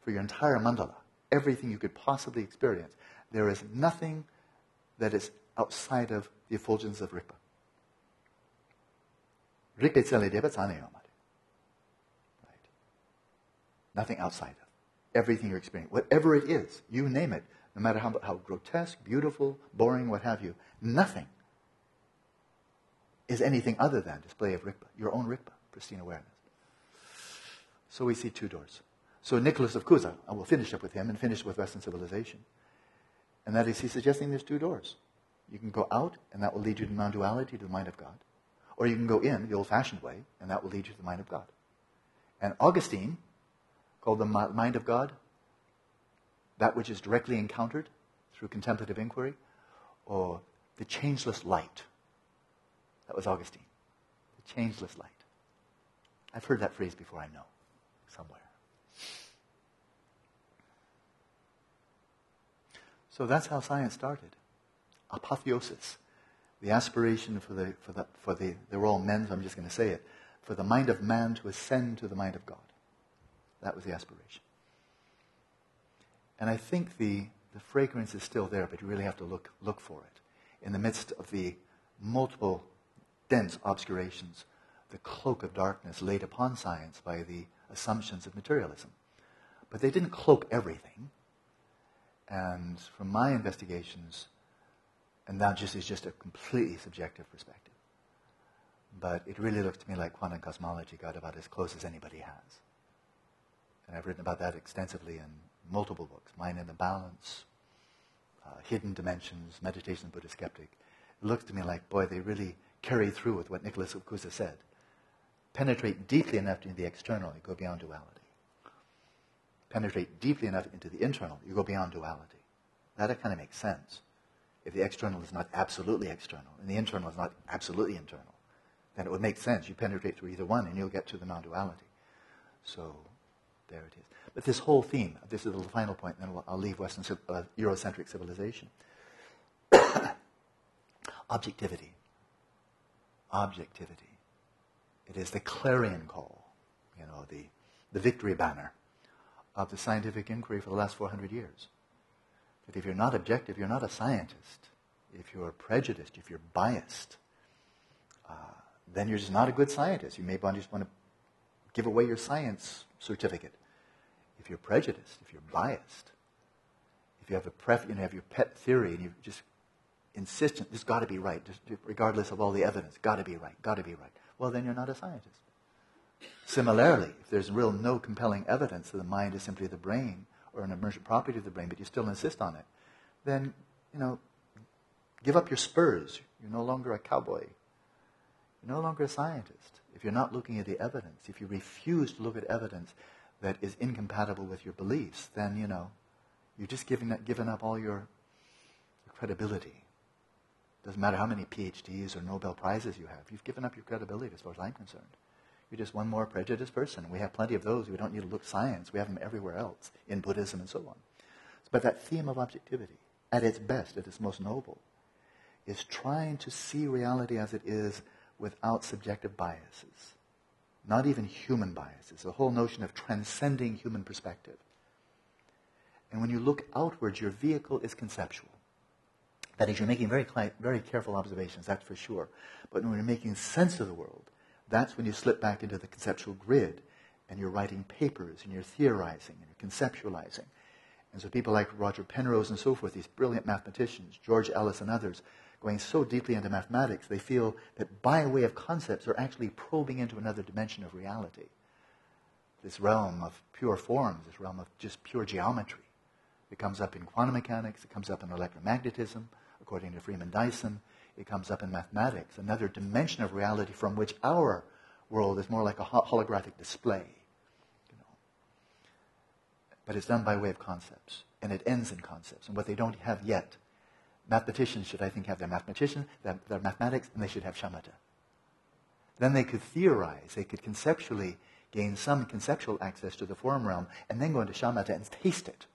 for your entire mandala, everything you could possibly experience, there is nothing that is outside of the effulgence of Rigpa. Right? Nothing outside of. Everything you're experiencing, whatever it is, you name it, no matter how, how grotesque, beautiful, boring, what have you, nothing is anything other than display of Rigpa, your own Rigpa, pristine awareness. So we see two doors. So Nicholas of Cusa, I will finish up with him and finish with Western civilization. And that is, he's suggesting there's two doors. You can go out, and that will lead you to non duality, to the mind of God. Or you can go in the old fashioned way, and that will lead you to the mind of God. And Augustine called the mind of God that which is directly encountered through contemplative inquiry, or the changeless light. That was Augustine. The changeless light. I've heard that phrase before, I know, somewhere. So that's how science started. Apotheosis. The aspiration for the, for the, for the, they're all men, so I'm just going to say it, for the mind of man to ascend to the mind of God. That was the aspiration. And I think the, the fragrance is still there, but you really have to look, look for it. In the midst of the multiple dense obscurations, the cloak of darkness laid upon science by the assumptions of materialism. But they didn't cloak everything. And from my investigations, and that just is just a completely subjective perspective, but it really looks to me like quantum cosmology got about as close as anybody has. And I've written about that extensively in multiple books Mind in the Balance, uh, Hidden Dimensions, Meditation of Buddhist Skeptic. It looks to me like, boy, they really carry through with what Nicholas of said. Penetrate deeply enough into the external, you go beyond duality. Penetrate deeply enough into the internal, you go beyond duality. That kind of makes sense. If the external is not absolutely external and the internal is not absolutely internal, then it would make sense. You penetrate through either one and you'll get to the non duality. So there it is. But this whole theme, this is the final point, then I'll leave Western uh, Eurocentric civilization. Objectivity. Objectivity. It is the clarion call, you know, the, the victory banner of the scientific inquiry for the last 400 years. That if you're not objective, you're not a scientist. If you're prejudiced, if you're biased, uh, then you're just not a good scientist. You may just want to give away your science certificate if you're prejudiced, if you're biased, if you have a pref- you know, have your pet theory and you just insistent, this got to be right, just, regardless of all the evidence, got to be right, got to be right. Well, then you're not a scientist. Similarly, if there's real no compelling evidence that the mind is simply the brain or an emergent property of the brain, but you still insist on it, then you know, give up your spurs. You're no longer a cowboy. You're no longer a scientist. If you're not looking at the evidence, if you refuse to look at evidence that is incompatible with your beliefs, then, you know, you're just given, given up all your credibility. Doesn't matter how many PhDs or Nobel Prizes you have, you've given up your credibility as far as I'm concerned. You're just one more prejudiced person. We have plenty of those. We don't need to look science. We have them everywhere else, in Buddhism and so on. But that theme of objectivity, at its best, at its most noble, is trying to see reality as it is without subjective biases not even human biases, the whole notion of transcending human perspective. And when you look outwards, your vehicle is conceptual. That is, you're making very, very careful observations, that's for sure. But when you're making sense of the world, that's when you slip back into the conceptual grid and you're writing papers and you're theorizing and you're conceptualizing. And so people like Roger Penrose and so forth, these brilliant mathematicians, George Ellis and others, going so deeply into mathematics, they feel that by way of concepts, they're actually probing into another dimension of reality. This realm of pure forms, this realm of just pure geometry. It comes up in quantum mechanics, it comes up in electromagnetism, according to Freeman Dyson. It comes up in mathematics, another dimension of reality from which our world is more like a holographic display. You know. But it's done by way of concepts, and it ends in concepts. And what they don't have yet Mathematicians should, I think, have their mathematician, their, their mathematics, and they should have shamatha. Then they could theorize, they could conceptually gain some conceptual access to the form realm, and then go into shamatha and taste it.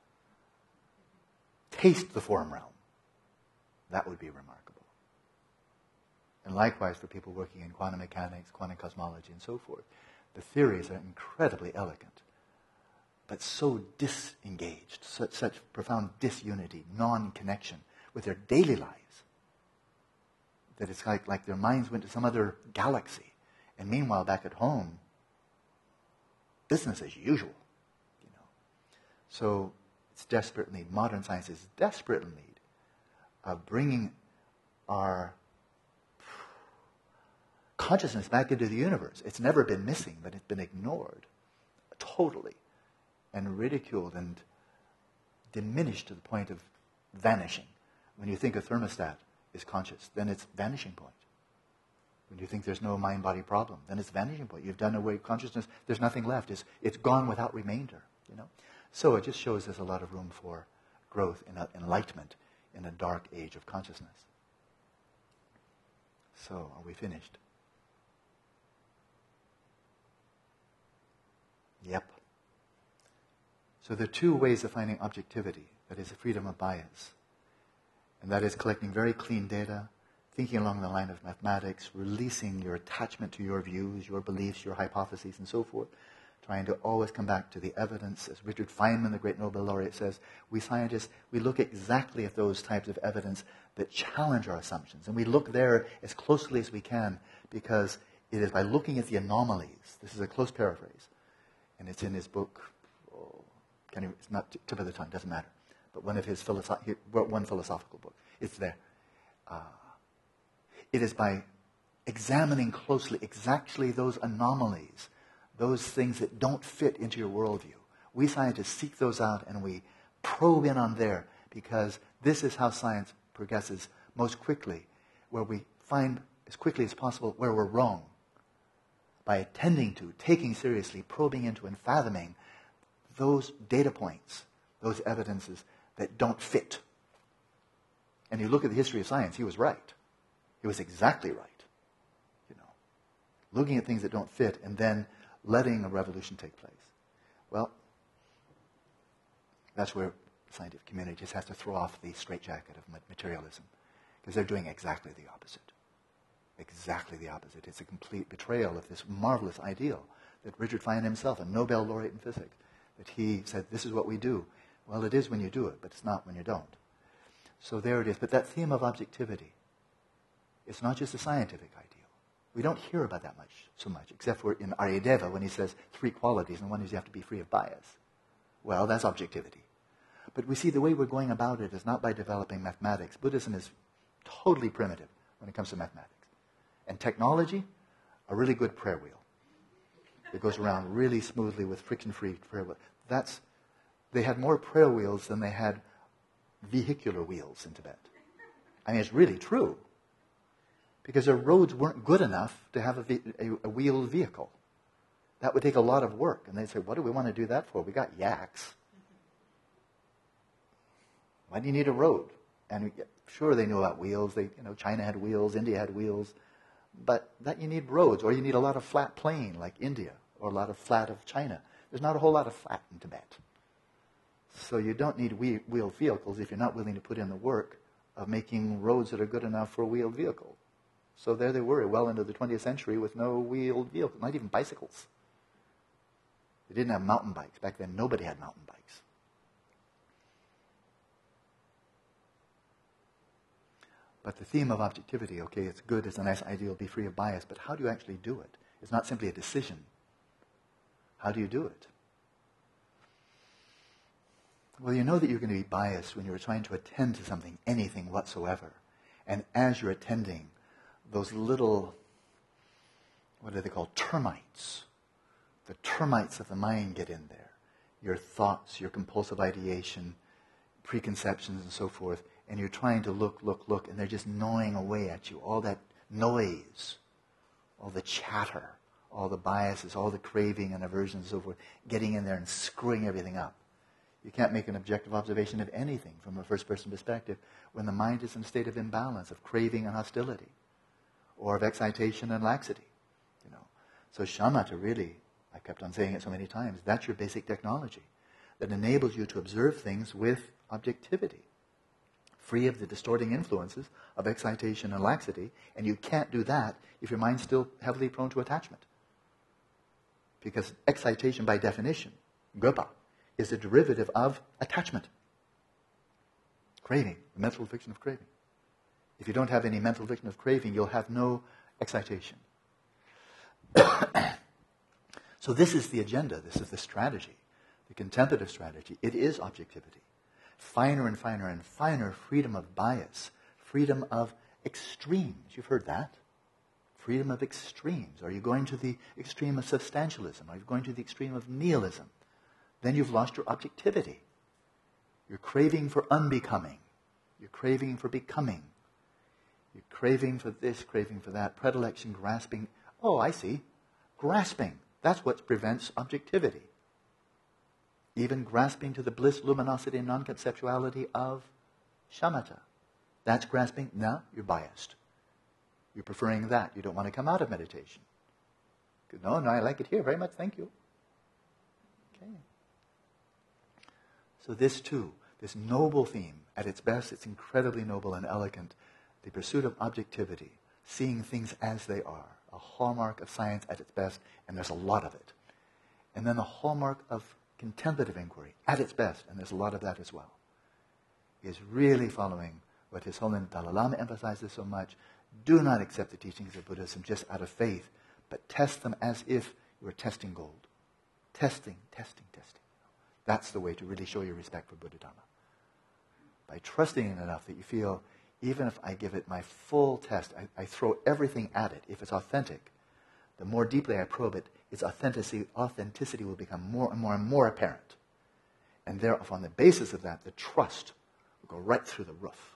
Taste the form realm. That would be remarkable. And likewise for people working in quantum mechanics, quantum cosmology, and so forth. The theories are incredibly elegant, but so disengaged, such, such profound disunity, non connection with their daily lives, that it's like, like their minds went to some other galaxy. And meanwhile, back at home, business as usual. You know. So it's desperate need. Modern science is desperate need of bringing our consciousness back into the universe. It's never been missing, but it's been ignored totally and ridiculed and diminished to the point of vanishing. When you think a thermostat is conscious, then it's vanishing point. When you think there's no mind body problem, then it's vanishing point. You've done away with consciousness, there's nothing left. It's, it's gone without remainder. You know? So it just shows there's a lot of room for growth and uh, enlightenment in a dark age of consciousness. So, are we finished? Yep. So there are two ways of finding objectivity. That is freedom of bias. And that is collecting very clean data, thinking along the line of mathematics, releasing your attachment to your views, your beliefs, your hypotheses, and so forth, trying to always come back to the evidence. As Richard Feynman, the great Nobel laureate, says, we scientists, we look exactly at those types of evidence that challenge our assumptions. And we look there as closely as we can because it is by looking at the anomalies. This is a close paraphrase. And it's in his book, oh, even, it's not tip of the tongue, doesn't matter. But one of his philosoph- one philosophical book. It's there. Uh, it is by examining closely exactly those anomalies those things that don't fit into your worldview. We scientists seek those out and we probe in on there because this is how science progresses most quickly, where we find as quickly as possible where we're wrong by attending to, taking seriously, probing into, and fathoming those data points, those evidences that don't fit. And you look at the history of science, he was right. He was exactly right. You know, looking at things that don't fit and then letting a revolution take place. Well, that's where the scientific community just has to throw off the straitjacket of materialism because they're doing exactly the opposite. Exactly the opposite. It's a complete betrayal of this marvelous ideal that Richard Feynman himself, a Nobel laureate in physics, that he said, this is what we do. Well, it is when you do it, but it's not when you don't. So there it is. But that theme of objectivity, it's not just a scientific idea. We don't hear about that much, so much, except for in Aryadeva when he says three qualities, and one is you have to be free of bias. Well, that's objectivity. But we see the way we're going about it is not by developing mathematics. Buddhism is totally primitive when it comes to mathematics. And technology, a really good prayer wheel. It goes around really smoothly with friction-free prayer wheel. That's, they had more prayer wheels than they had vehicular wheels in Tibet. I mean, it's really true because their roads weren't good enough to have a, a, a wheeled vehicle. That would take a lot of work. And they'd say, What do we want to do that for? We got yaks. Why do you need a road? And sure, they knew about wheels. They, you know, China had wheels, India had wheels. But that you need roads, or you need a lot of flat plain like India, or a lot of flat of China. There's not a whole lot of flat in Tibet. So you don't need wheeled vehicles if you're not willing to put in the work of making roads that are good enough for a wheeled vehicle. So there they were, well into the 20th century, with no wheeled vehicles, not even bicycles. They didn't have mountain bikes. Back then, nobody had mountain bikes. But the theme of objectivity, okay, it's good, it's a nice ideal, be free of bias, but how do you actually do it? It's not simply a decision. How do you do it? Well, you know that you're going to be biased when you're trying to attend to something, anything whatsoever. And as you're attending, those little, what are they called? Termites. The termites of the mind get in there. Your thoughts, your compulsive ideation, preconceptions, and so forth. And you're trying to look, look, look, and they're just gnawing away at you. All that noise, all the chatter, all the biases, all the craving and aversion and so forth, getting in there and screwing everything up. You can't make an objective observation of anything from a first person perspective when the mind is in a state of imbalance, of craving and hostility, or of excitation and laxity. You know. So shamatha really, I kept on saying it so many times, that's your basic technology that enables you to observe things with objectivity, free of the distorting influences of excitation and laxity, and you can't do that if your mind's still heavily prone to attachment. Because excitation, by definition, gopa, is a derivative of attachment. Craving, the mental fiction of craving. If you don't have any mental fiction of craving, you'll have no excitation. so, this is the agenda, this is the strategy, the contemplative strategy. It is objectivity. Finer and finer and finer freedom of bias, freedom of extremes. You've heard that. Freedom of extremes. Are you going to the extreme of substantialism? Are you going to the extreme of nihilism? Then you've lost your objectivity. You're craving for unbecoming. You're craving for becoming. You're craving for this, craving for that, predilection, grasping. Oh, I see. Grasping. That's what prevents objectivity. Even grasping to the bliss, luminosity, and non conceptuality of shamatha. That's grasping. Now you're biased. You're preferring that. You don't want to come out of meditation. No, no, I like it here very much. Thank you. Okay. So, this too, this noble theme, at its best, it's incredibly noble and elegant. The pursuit of objectivity, seeing things as they are, a hallmark of science at its best, and there's a lot of it. And then the hallmark of contemplative inquiry, at its best, and there's a lot of that as well, is really following what His Holiness Dalai Lama emphasizes so much. Do not accept the teachings of Buddhism just out of faith, but test them as if you were testing gold. Testing, testing, testing. That's the way to really show your respect for Buddha Dharma. By trusting it enough that you feel, even if I give it my full test, I, I throw everything at it, if it's authentic, the more deeply I probe it, its authenticity, authenticity will become more and more and more apparent. And therefore, on the basis of that, the trust will go right through the roof.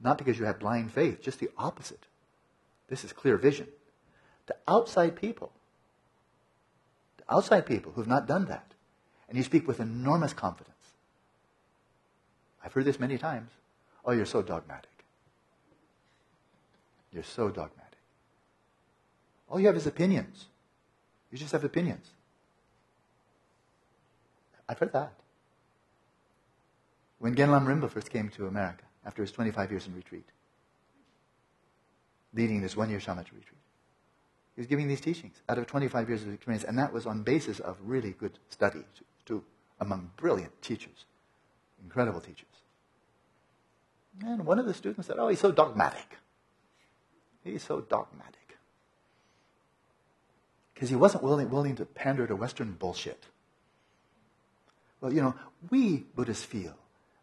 Not because you have blind faith, just the opposite. This is clear vision. To outside people, to outside people who have not done that, and you speak with enormous confidence. I've heard this many times. Oh, you're so dogmatic. You're so dogmatic. All you have is opinions. You just have opinions. I've heard that. When Gen Lamrimpa first came to America, after his 25 years in retreat, leading this one year shamatha retreat, he was giving these teachings out of 25 years of experience, and that was on basis of really good study among brilliant teachers, incredible teachers. And one of the students said, Oh, he's so dogmatic. He's so dogmatic. Because he wasn't willing, willing to pander to Western bullshit. Well, you know, we Buddhists feel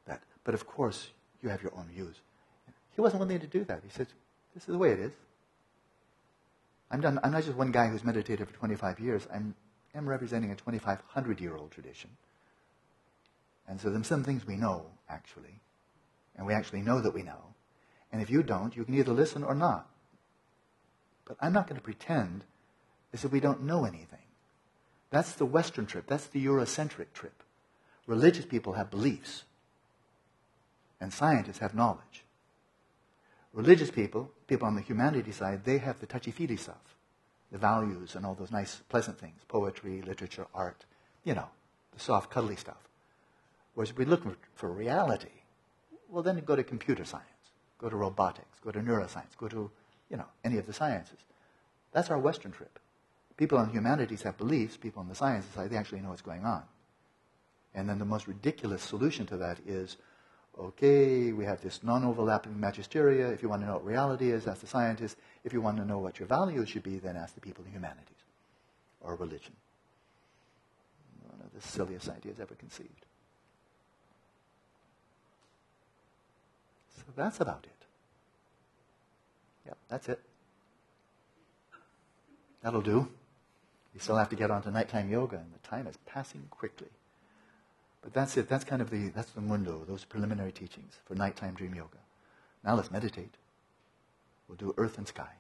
that, but of course, you have your own views. He wasn't willing to do that. He said, This is the way it is. I'm, done, I'm not just one guy who's meditated for 25 years. I'm am representing a 2,500 year old tradition. And so there's some things we know, actually. And we actually know that we know. And if you don't, you can either listen or not. But I'm not going to pretend as if we don't know anything. That's the Western trip. That's the Eurocentric trip. Religious people have beliefs. And scientists have knowledge. Religious people, people on the humanity side, they have the touchy-feely stuff the values and all those nice, pleasant things poetry, literature, art, you know, the soft, cuddly stuff. Whereas if we look for reality, well, then go to computer science, go to robotics, go to neuroscience, go to, you know, any of the sciences. That's our Western trip. People on humanities have beliefs, people in the sciences they actually know what's going on. And then the most ridiculous solution to that is okay, we have this non-overlapping magisteria. If you want to know what reality is, ask the scientists. If you want to know what your values should be, then ask the people in humanities or religion. One of the silliest ideas ever conceived. So that's about it. Yep, that's it. That'll do. We still have to get on to nighttime yoga, and the time is passing quickly. But that's it. That's kind of the, that's the ngöndro, those preliminary teachings for nighttime dream yoga. Now let's meditate. We'll do earth and sky.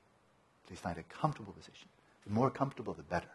Please find a comfortable position. The more comfortable, the better.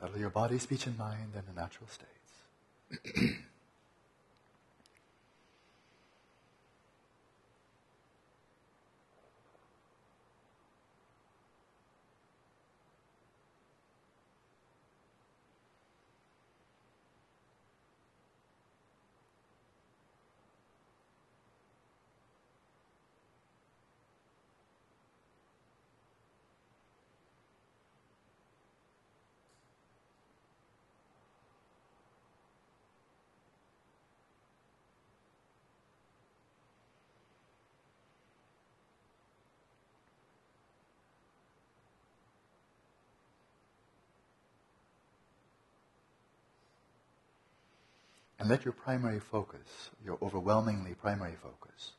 Settle your body, speech, and mind in the natural states. And let your primary focus, your overwhelmingly primary focus,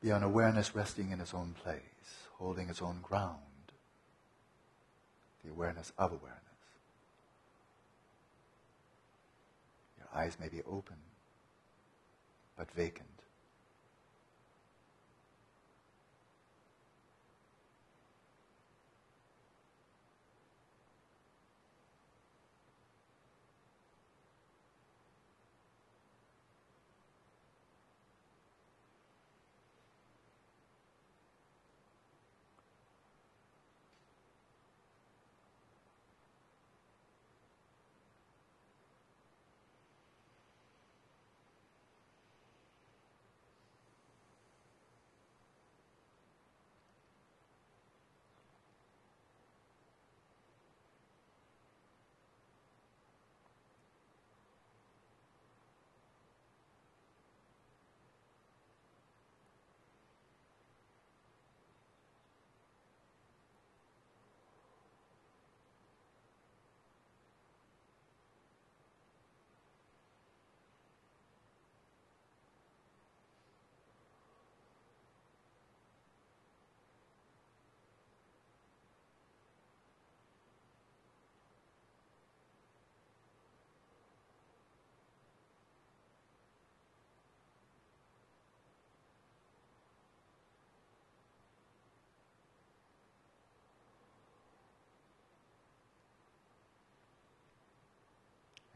be on awareness resting in its own place, holding its own ground, the awareness of awareness. Your eyes may be open, but vacant.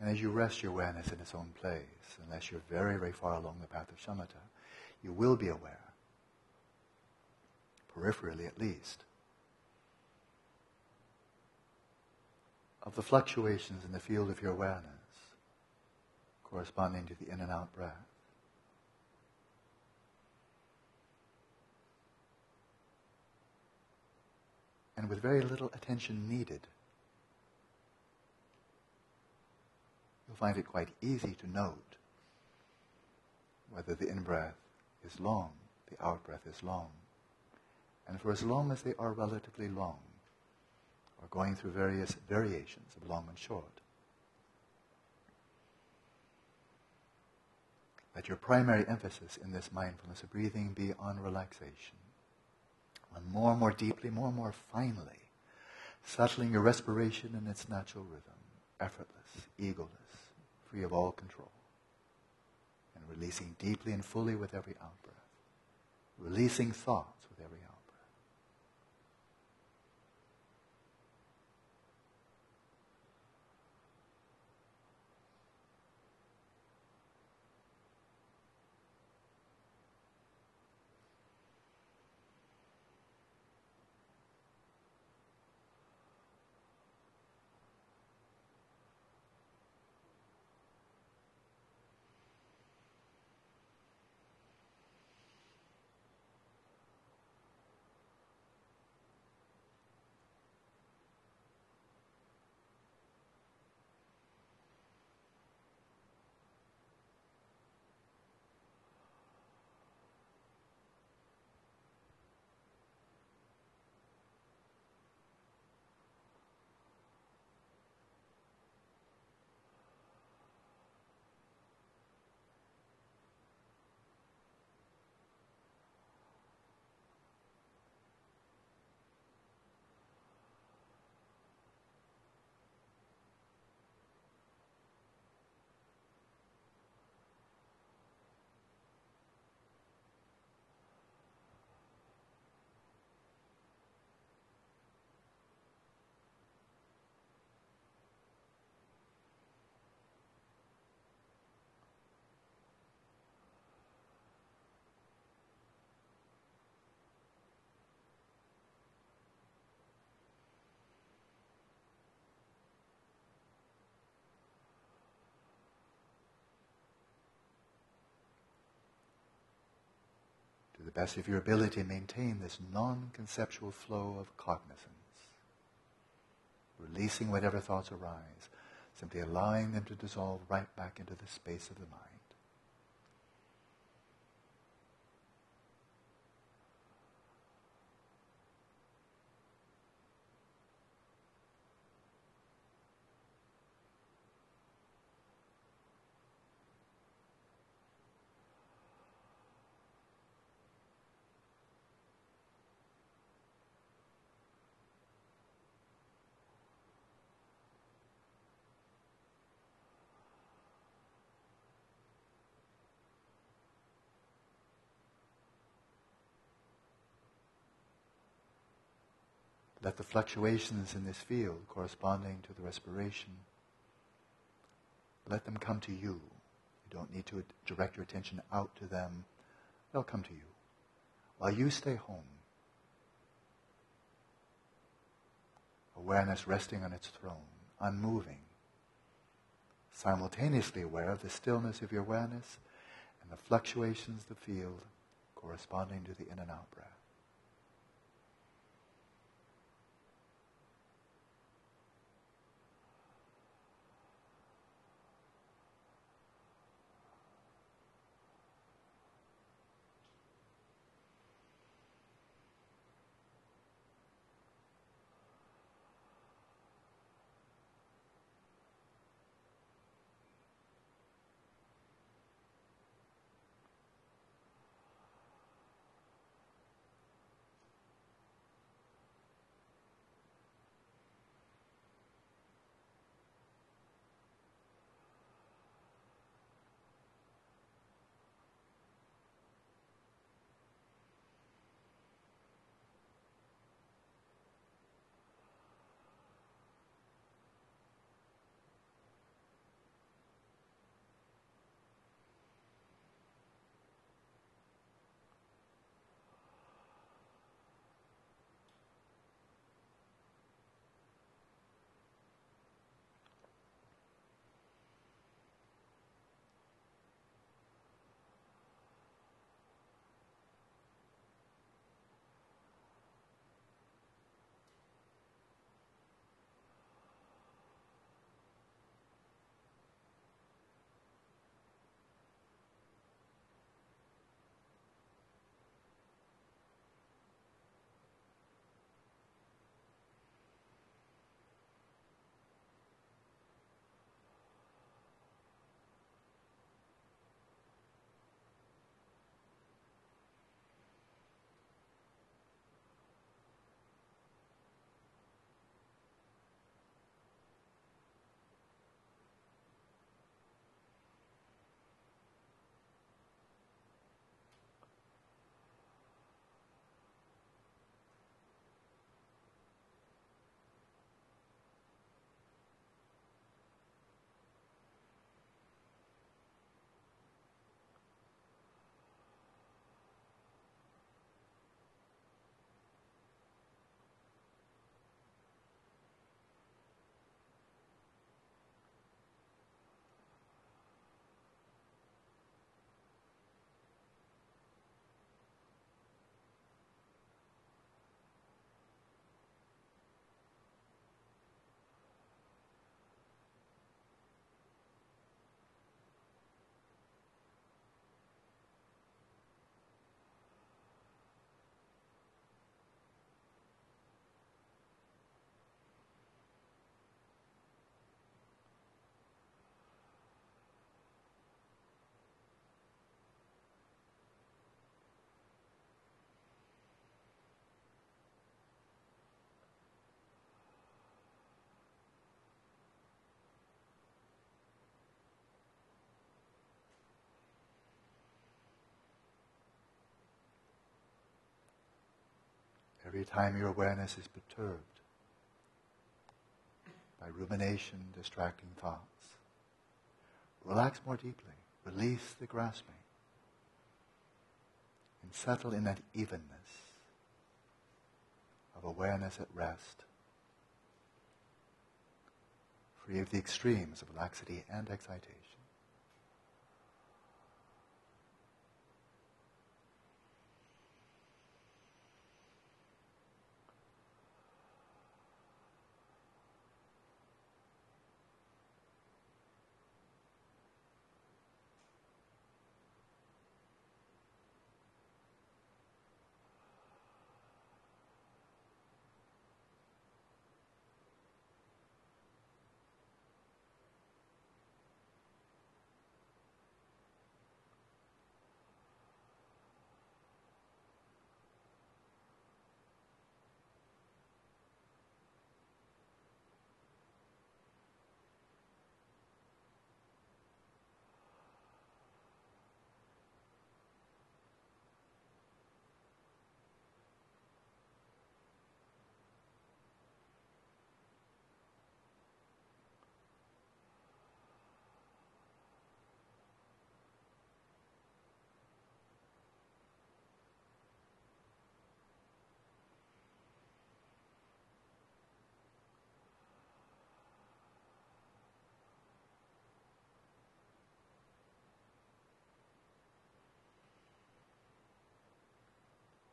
And as you rest your awareness in its own place, unless you're very, very far along the path of shamatha, you will be aware, peripherally at least, of the fluctuations in the field of your awareness corresponding to the in and out breath. And with very little attention needed, you'll find it quite easy to note whether the in breath is long, the out breath is long. And for as long as they are relatively long, or going through various variations of long and short, let your primary emphasis in this mindfulness of breathing be on relaxation, on more and more deeply, more and more finely, settling your respiration in its natural rhythm, effortless, egoless free of all control, and releasing deeply and fully with every out breath, releasing thoughts with every out breath. Best of your ability, maintain this non conceptual flow of cognizance, releasing whatever thoughts arise, simply allowing them to dissolve right back into the space of the mind. Let the fluctuations in this field corresponding to the respiration, let them come to you. You don't need to direct your attention out to them. They'll come to you. While you stay home, awareness resting on its throne, unmoving, simultaneously aware of the stillness of your awareness and the fluctuations of the field corresponding to the in and out breath. Every time your awareness is perturbed by rumination, distracting thoughts, relax more deeply. Release the grasping. And settle in that evenness of awareness at rest, free of the extremes of laxity and excitation.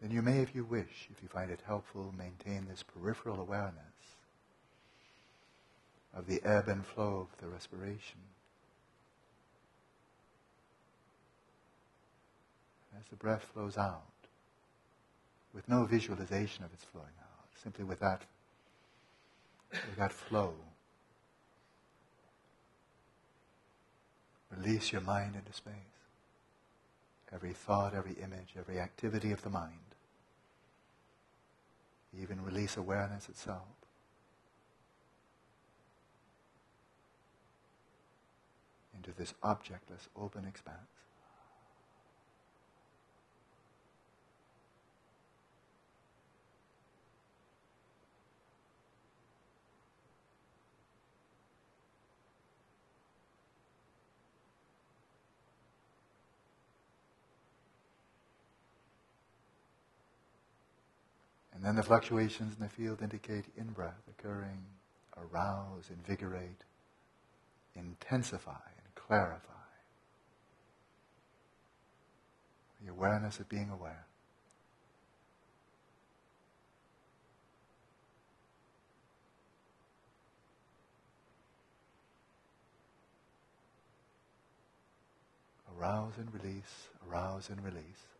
Then you may, if you wish, if you find it helpful, maintain this peripheral awareness of the ebb and flow of the respiration. As the breath flows out, with no visualization of its flowing out, simply with that, with that flow. Release your mind into space. Every thought, every image, every activity of the mind. Even release awareness itself. Into this objectless, open expanse. And the fluctuations in the field indicate in breath occurring, arouse, invigorate, intensify, and clarify. The awareness of being aware. Arouse and release, arouse and release.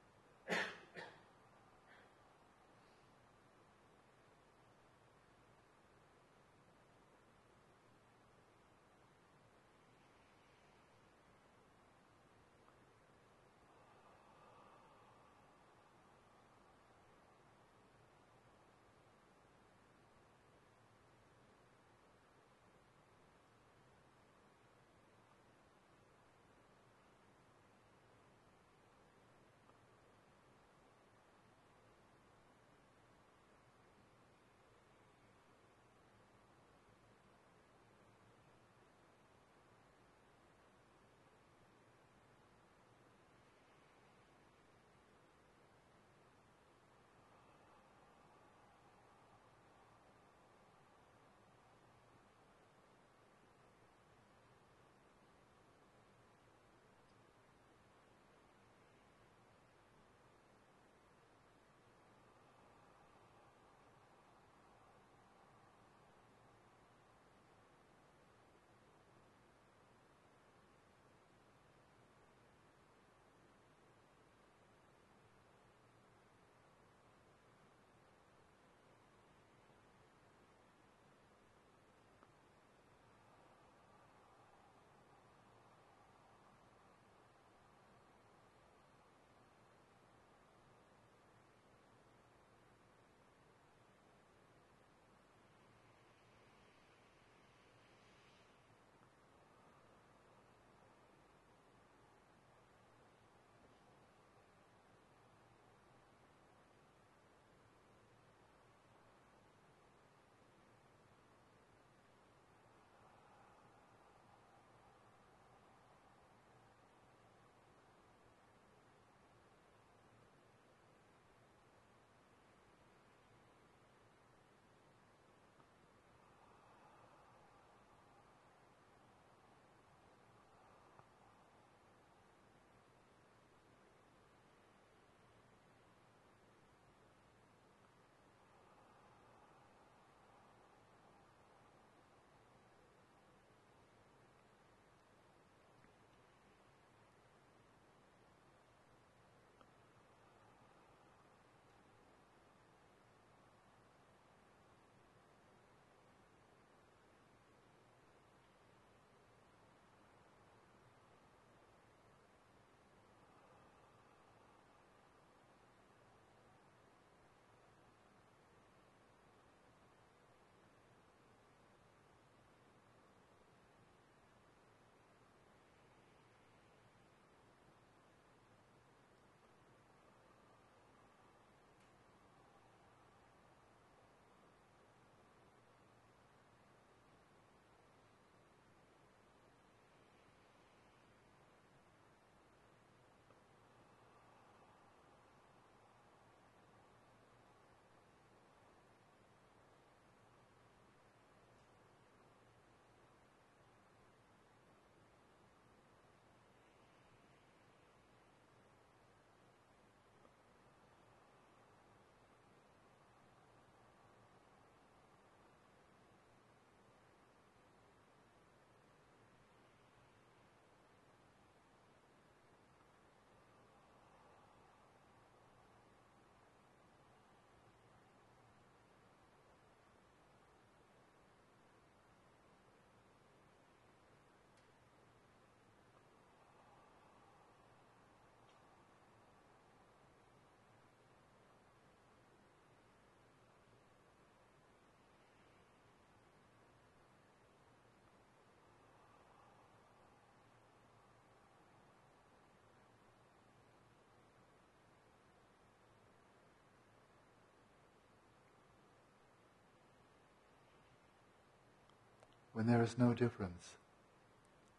When there is no difference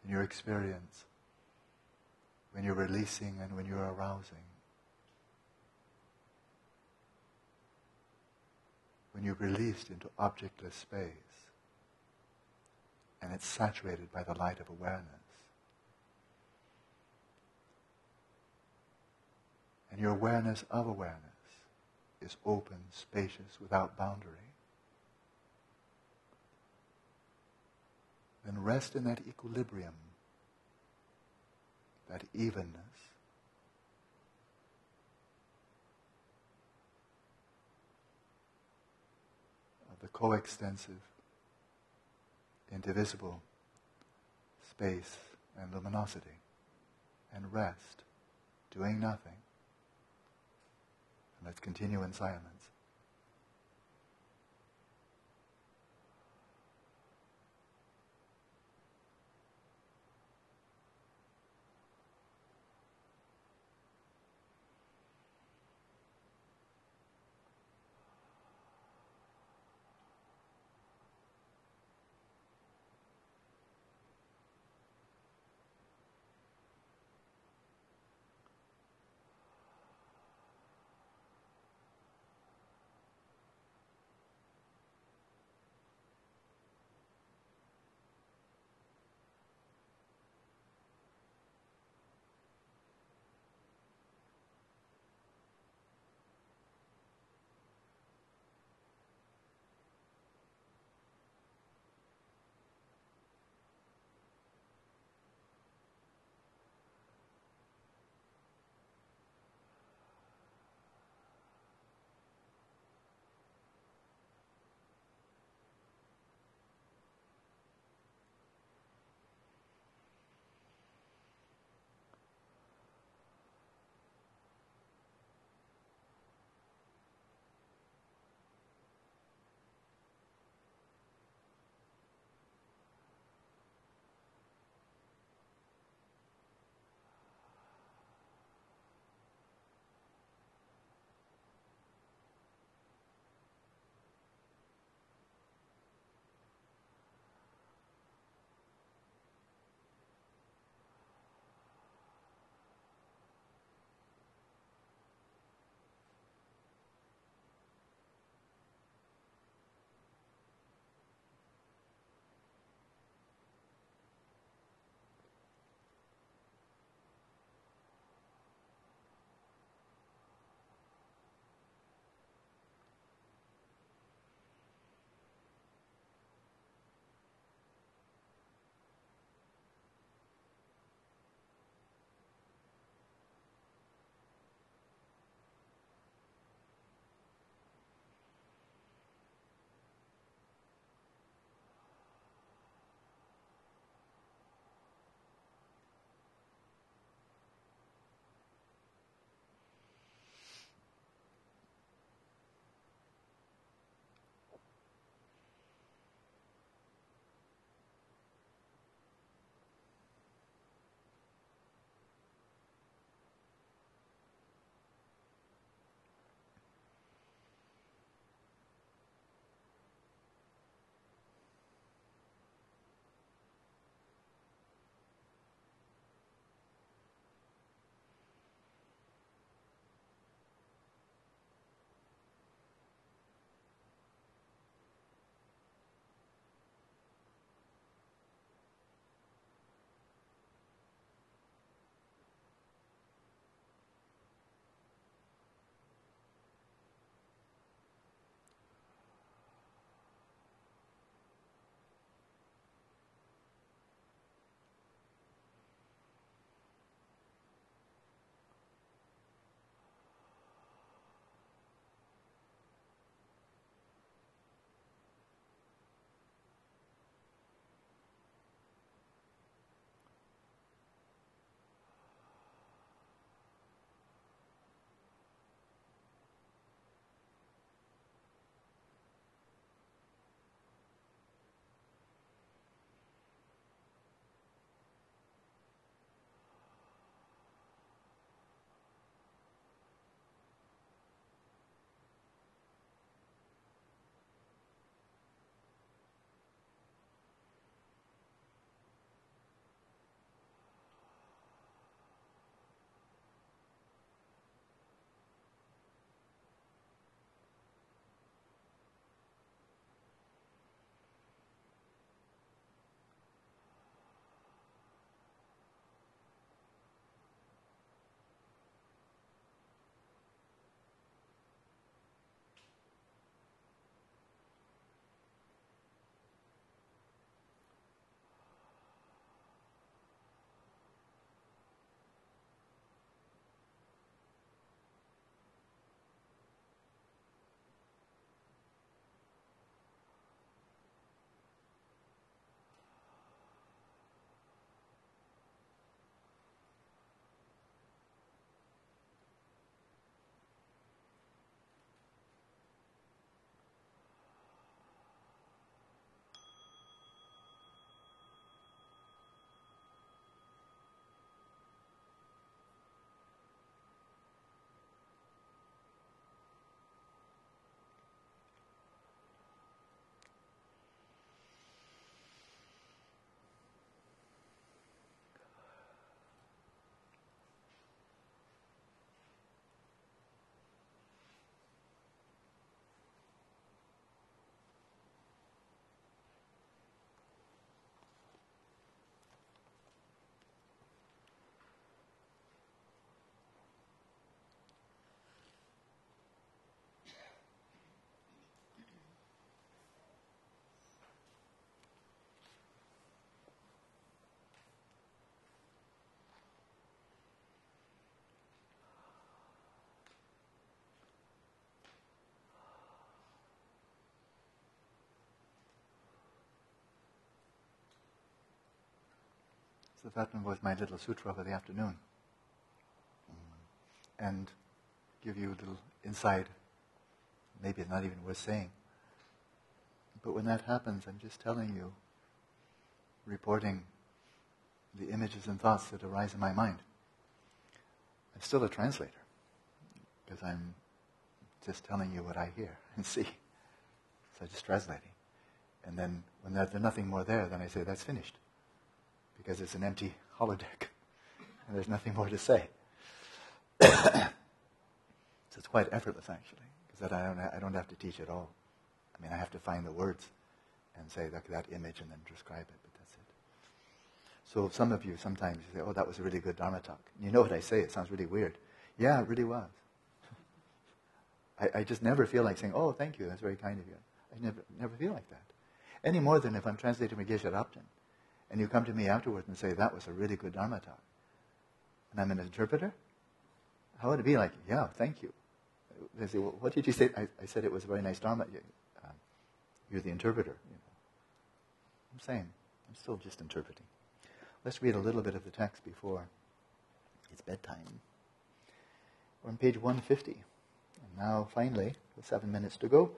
in your experience, when you're releasing and when you're arousing. When you're released into objectless space and it's saturated by the light of awareness. And your awareness of awareness is open, spacious, without boundary. Then rest in that equilibrium, that evenness. the coextensive, indivisible space and luminosity, and rest, doing nothing. And Let's continue in silence. So that one was my little sutra for the afternoon. Mm. And give you a little insight. Maybe it's not even worth saying. But when that happens, I'm just telling you, reporting the images and thoughts that arise in my mind. I'm still a translator because I'm just telling you what I hear and see. So I'm just translating. And then when there's nothing more there, then I say that's finished because it's an empty holodeck and there's nothing more to say. so it's quite effortless actually because I don't, I don't have to teach at all. I mean, I have to find the words and say that, that image and then describe it, but that's it. So some of you sometimes say, oh, that was a really good Dharma talk. You know what I say, it sounds really weird. Yeah, it really was. I, I just never feel like saying, oh, thank you, that's very kind of you. I never, never feel like that. Any more than if I'm translating from Geshe and you come to me afterwards and say, that was a really good Dharma talk, and I'm an interpreter, how would it be like, yeah, thank you? They say, well, what did you say? I, I said it was a very nice Dharma. Um, you're the interpreter. You know. I'm saying, I'm still just interpreting. Let's read a little bit of the text before it's bedtime. We're on page 150. And now, finally, with seven minutes to go,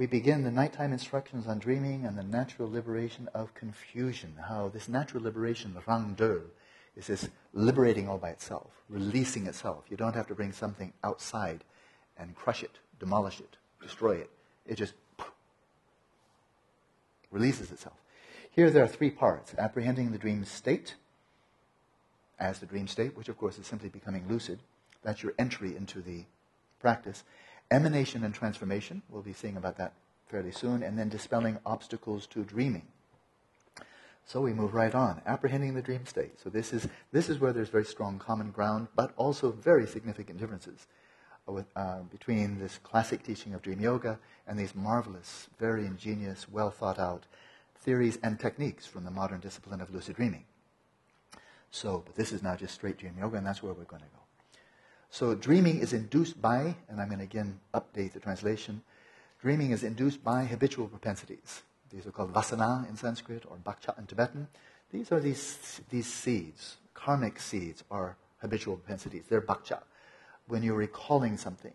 we begin the nighttime instructions on dreaming and the natural liberation of confusion. How this natural liberation, rang is this liberating all by itself, releasing itself. You don't have to bring something outside and crush it, demolish it, destroy it. It just releases itself. Here there are three parts apprehending the dream state as the dream state, which of course is simply becoming lucid. That's your entry into the practice. Emanation and transformation, we'll be seeing about that fairly soon, and then dispelling obstacles to dreaming. So we move right on, apprehending the dream state. So this is, this is where there's very strong common ground, but also very significant differences with, uh, between this classic teaching of dream yoga and these marvelous, very ingenious, well thought out theories and techniques from the modern discipline of lucid dreaming. So, but this is now just straight dream yoga, and that's where we're going to go. So, dreaming is induced by, and I'm going to again update the translation. Dreaming is induced by habitual propensities. These are called vasana in Sanskrit or bakchak in Tibetan. These are these, these seeds, karmic seeds, or habitual propensities. They're bakchak when you're recalling something,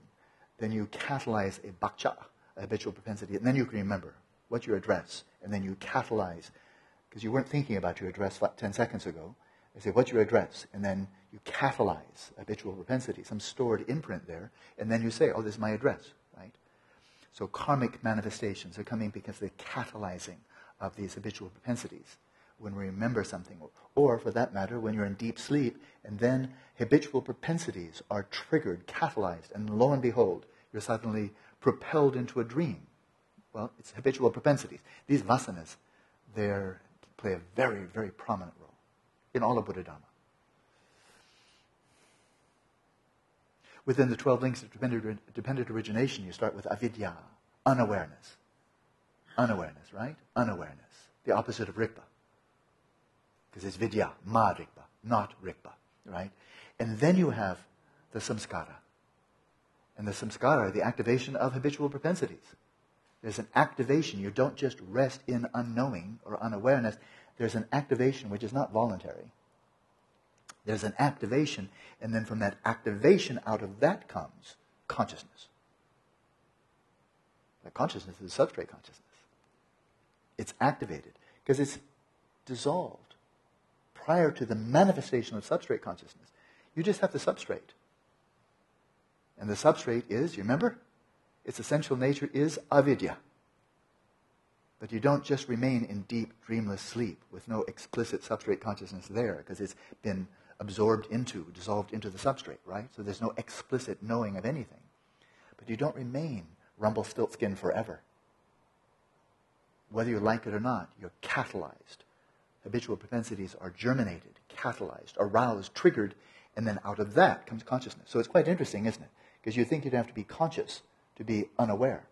then you catalyze a bakchak, a habitual propensity, and then you can remember what's your address, and then you catalyze, because you weren't thinking about your address 10 seconds ago. I say, what's your address? And then you catalyze habitual propensity, some stored imprint there, and then you say, oh, this is my address, right? So karmic manifestations are coming because they're catalyzing of these habitual propensities when we remember something, or for that matter, when you're in deep sleep, and then habitual propensities are triggered, catalyzed, and lo and behold, you're suddenly propelled into a dream. Well, it's habitual propensities. These vasanas, they play a very, very prominent role in all of Buddha Dharma. Within the 12 links of dependent, dependent origination, you start with avidya, unawareness. Unawareness, right? Unawareness. The opposite of rikpa because it's vidya, ma rikpa, not rikpa, right? And then you have the samskara. And the samskara, the activation of habitual propensities. There's an activation. You don't just rest in unknowing or unawareness. There's an activation which is not voluntary. There's an activation, and then from that activation, out of that comes consciousness. The consciousness is substrate consciousness. It's activated because it's dissolved prior to the manifestation of substrate consciousness. You just have the substrate. And the substrate is, you remember? Its essential nature is avidya. But you don't just remain in deep, dreamless sleep with no explicit substrate consciousness there because it's been absorbed into, dissolved into the substrate, right? So there's no explicit knowing of anything. But you don't remain Rumpelstiltskin forever. Whether you like it or not, you're catalyzed habitual propensities are germinated, catalyzed, aroused, triggered, and then out of that comes consciousness. So it's quite interesting, isn't it? Because you think you'd have to be conscious to be unaware.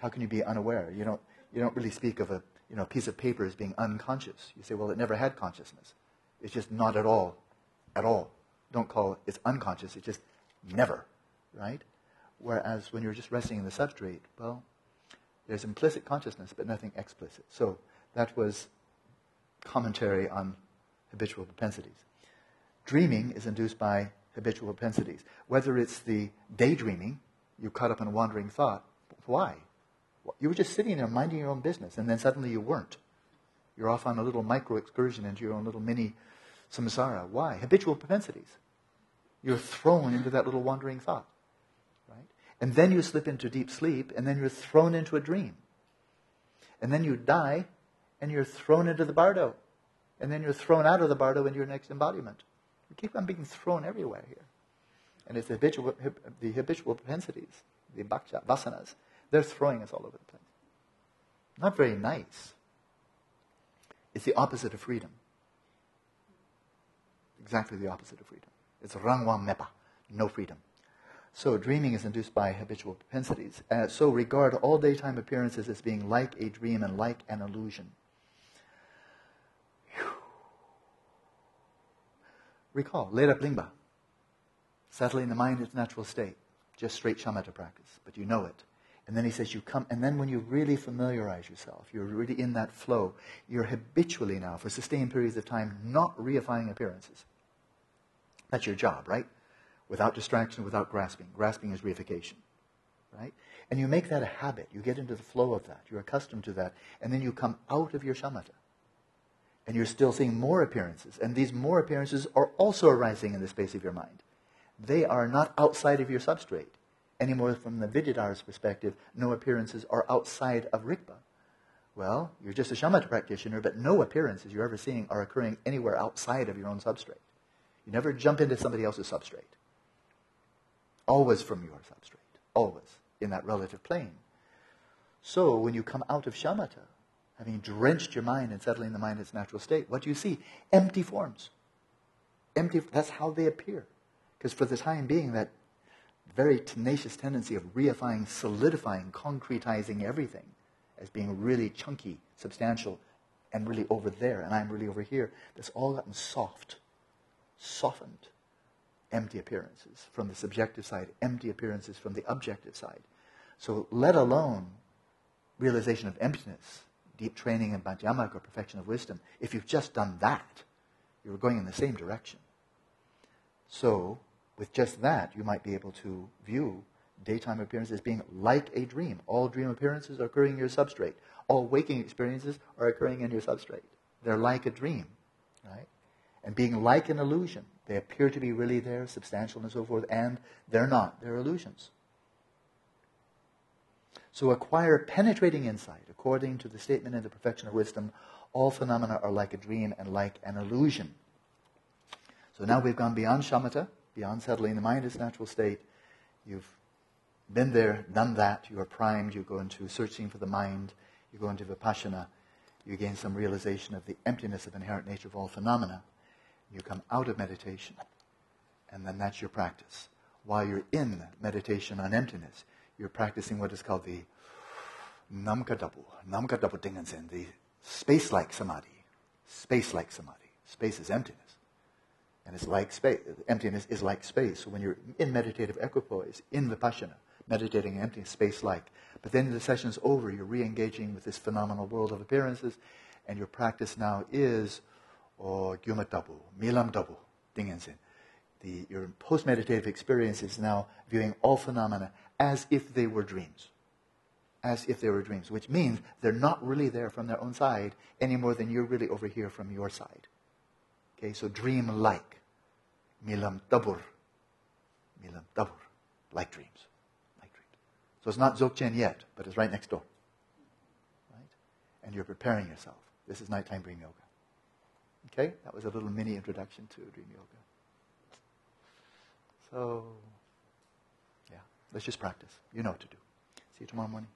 How can you be unaware? You don't, you don't really speak of a you know, piece of paper as being unconscious. You say, well, it never had consciousness. It's just not at all, at all. Don't call it, it's unconscious. It's just never, right? Whereas when you're just resting in the substrate, well, there's implicit consciousness, but nothing explicit. So that was commentary on habitual propensities. Dreaming is induced by habitual propensities. Whether it's the daydreaming, you're caught up in a wandering thought, why? You were just sitting there minding your own business, and then suddenly you weren't. You're off on a little micro excursion into your own little mini samsara. Why? Habitual propensities. You're thrown into that little wandering thought. Right? And then you slip into deep sleep, and then you're thrown into a dream. And then you die, and you're thrown into the bardo. And then you're thrown out of the bardo into your next embodiment. You keep on being thrown everywhere here. And it's the habitual, the habitual propensities, the vasanas, they're throwing us all over the place. Not very nice. It's the opposite of freedom. Exactly the opposite of freedom. It's rangwang mepa, no freedom. So dreaming is induced by habitual propensities. Uh, so regard all daytime appearances as being like a dream and like an illusion. Whew. Recall, Lerab Lingpa, settling the mind in its natural state, just straight shamatha practice, but you know it. And then he says, you come, and then when you really familiarize yourself, you're really in that flow, you're habitually now, for sustained periods of time, not reifying appearances. That's your job, right? Without distraction, without grasping. Grasping is reification, right? And you make that a habit. You get into the flow of that. You're accustomed to that. And then you come out of your shamatha. And you're still seeing more appearances. And these more appearances are also arising in the space of your mind. They are not outside of your substrate. Anymore from the Vidyadhara's perspective, no appearances are outside of Rigpa. Well, you're just a shamatha practitioner, but no appearances you're ever seeing are occurring anywhere outside of your own substrate. You never jump into somebody else's substrate. Always from your substrate. Always in that relative plane. So when you come out of shamatha, having drenched your mind and settling the mind in its natural state, what do you see? Empty forms. Empty, that's how they appear. Because for the time being, that very tenacious tendency of reifying, solidifying, concretizing everything as being really chunky, substantial, and really over there, and I'm really over here, that's all gotten soft softened empty appearances from the subjective side, empty appearances from the objective side. So, let alone realization of emptiness, deep training in Madhyamaka or perfection of wisdom, if you've just done that, you're going in the same direction. So, with just that, you might be able to view daytime appearances being like a dream. All dream appearances are occurring in your substrate. All waking experiences are occurring in your substrate. They're like a dream, right? and being like an illusion. They appear to be really there, substantial and so forth, and they're not. They're illusions. So acquire penetrating insight. According to the statement in the Perfection of Wisdom, all phenomena are like a dream and like an illusion. So now we've gone beyond shamatha, beyond unsettling. the mind is natural state. You've been there, done that. You are primed. You go into searching for the mind. You go into vipassana. You gain some realization of the emptiness of inherent nature of all phenomena. You come out of meditation, and then that's your practice. While you're in meditation on emptiness, you're practicing what is called the namkadabu, namkadabu dingansen, the space-like samadhi. Space-like samadhi. Space is emptiness. And it's like space. Emptiness is like space. So when you're in meditative equipoise, in vipassana, meditating empty, space-like. But then the session's over, you're re-engaging with this phenomenal world of appearances, and your practice now is oh, or gyumatabu, milam tabu, dingensen. The, your post-meditative experience is now viewing all phenomena as if they were dreams. As if they were dreams, which means they're not really there from their own side any more than you're really over here from your side. Okay, so dream-like. Milam tabur. Milam tabur. Like dreams. Like dreams. So it's not Dzogchen yet, but it's right next door. Right? And you're preparing yourself. This is nighttime dream yoga. Okay, that was a little mini introduction to Dream Yoga. So, yeah, let's just practice. You know what to do. See you tomorrow morning.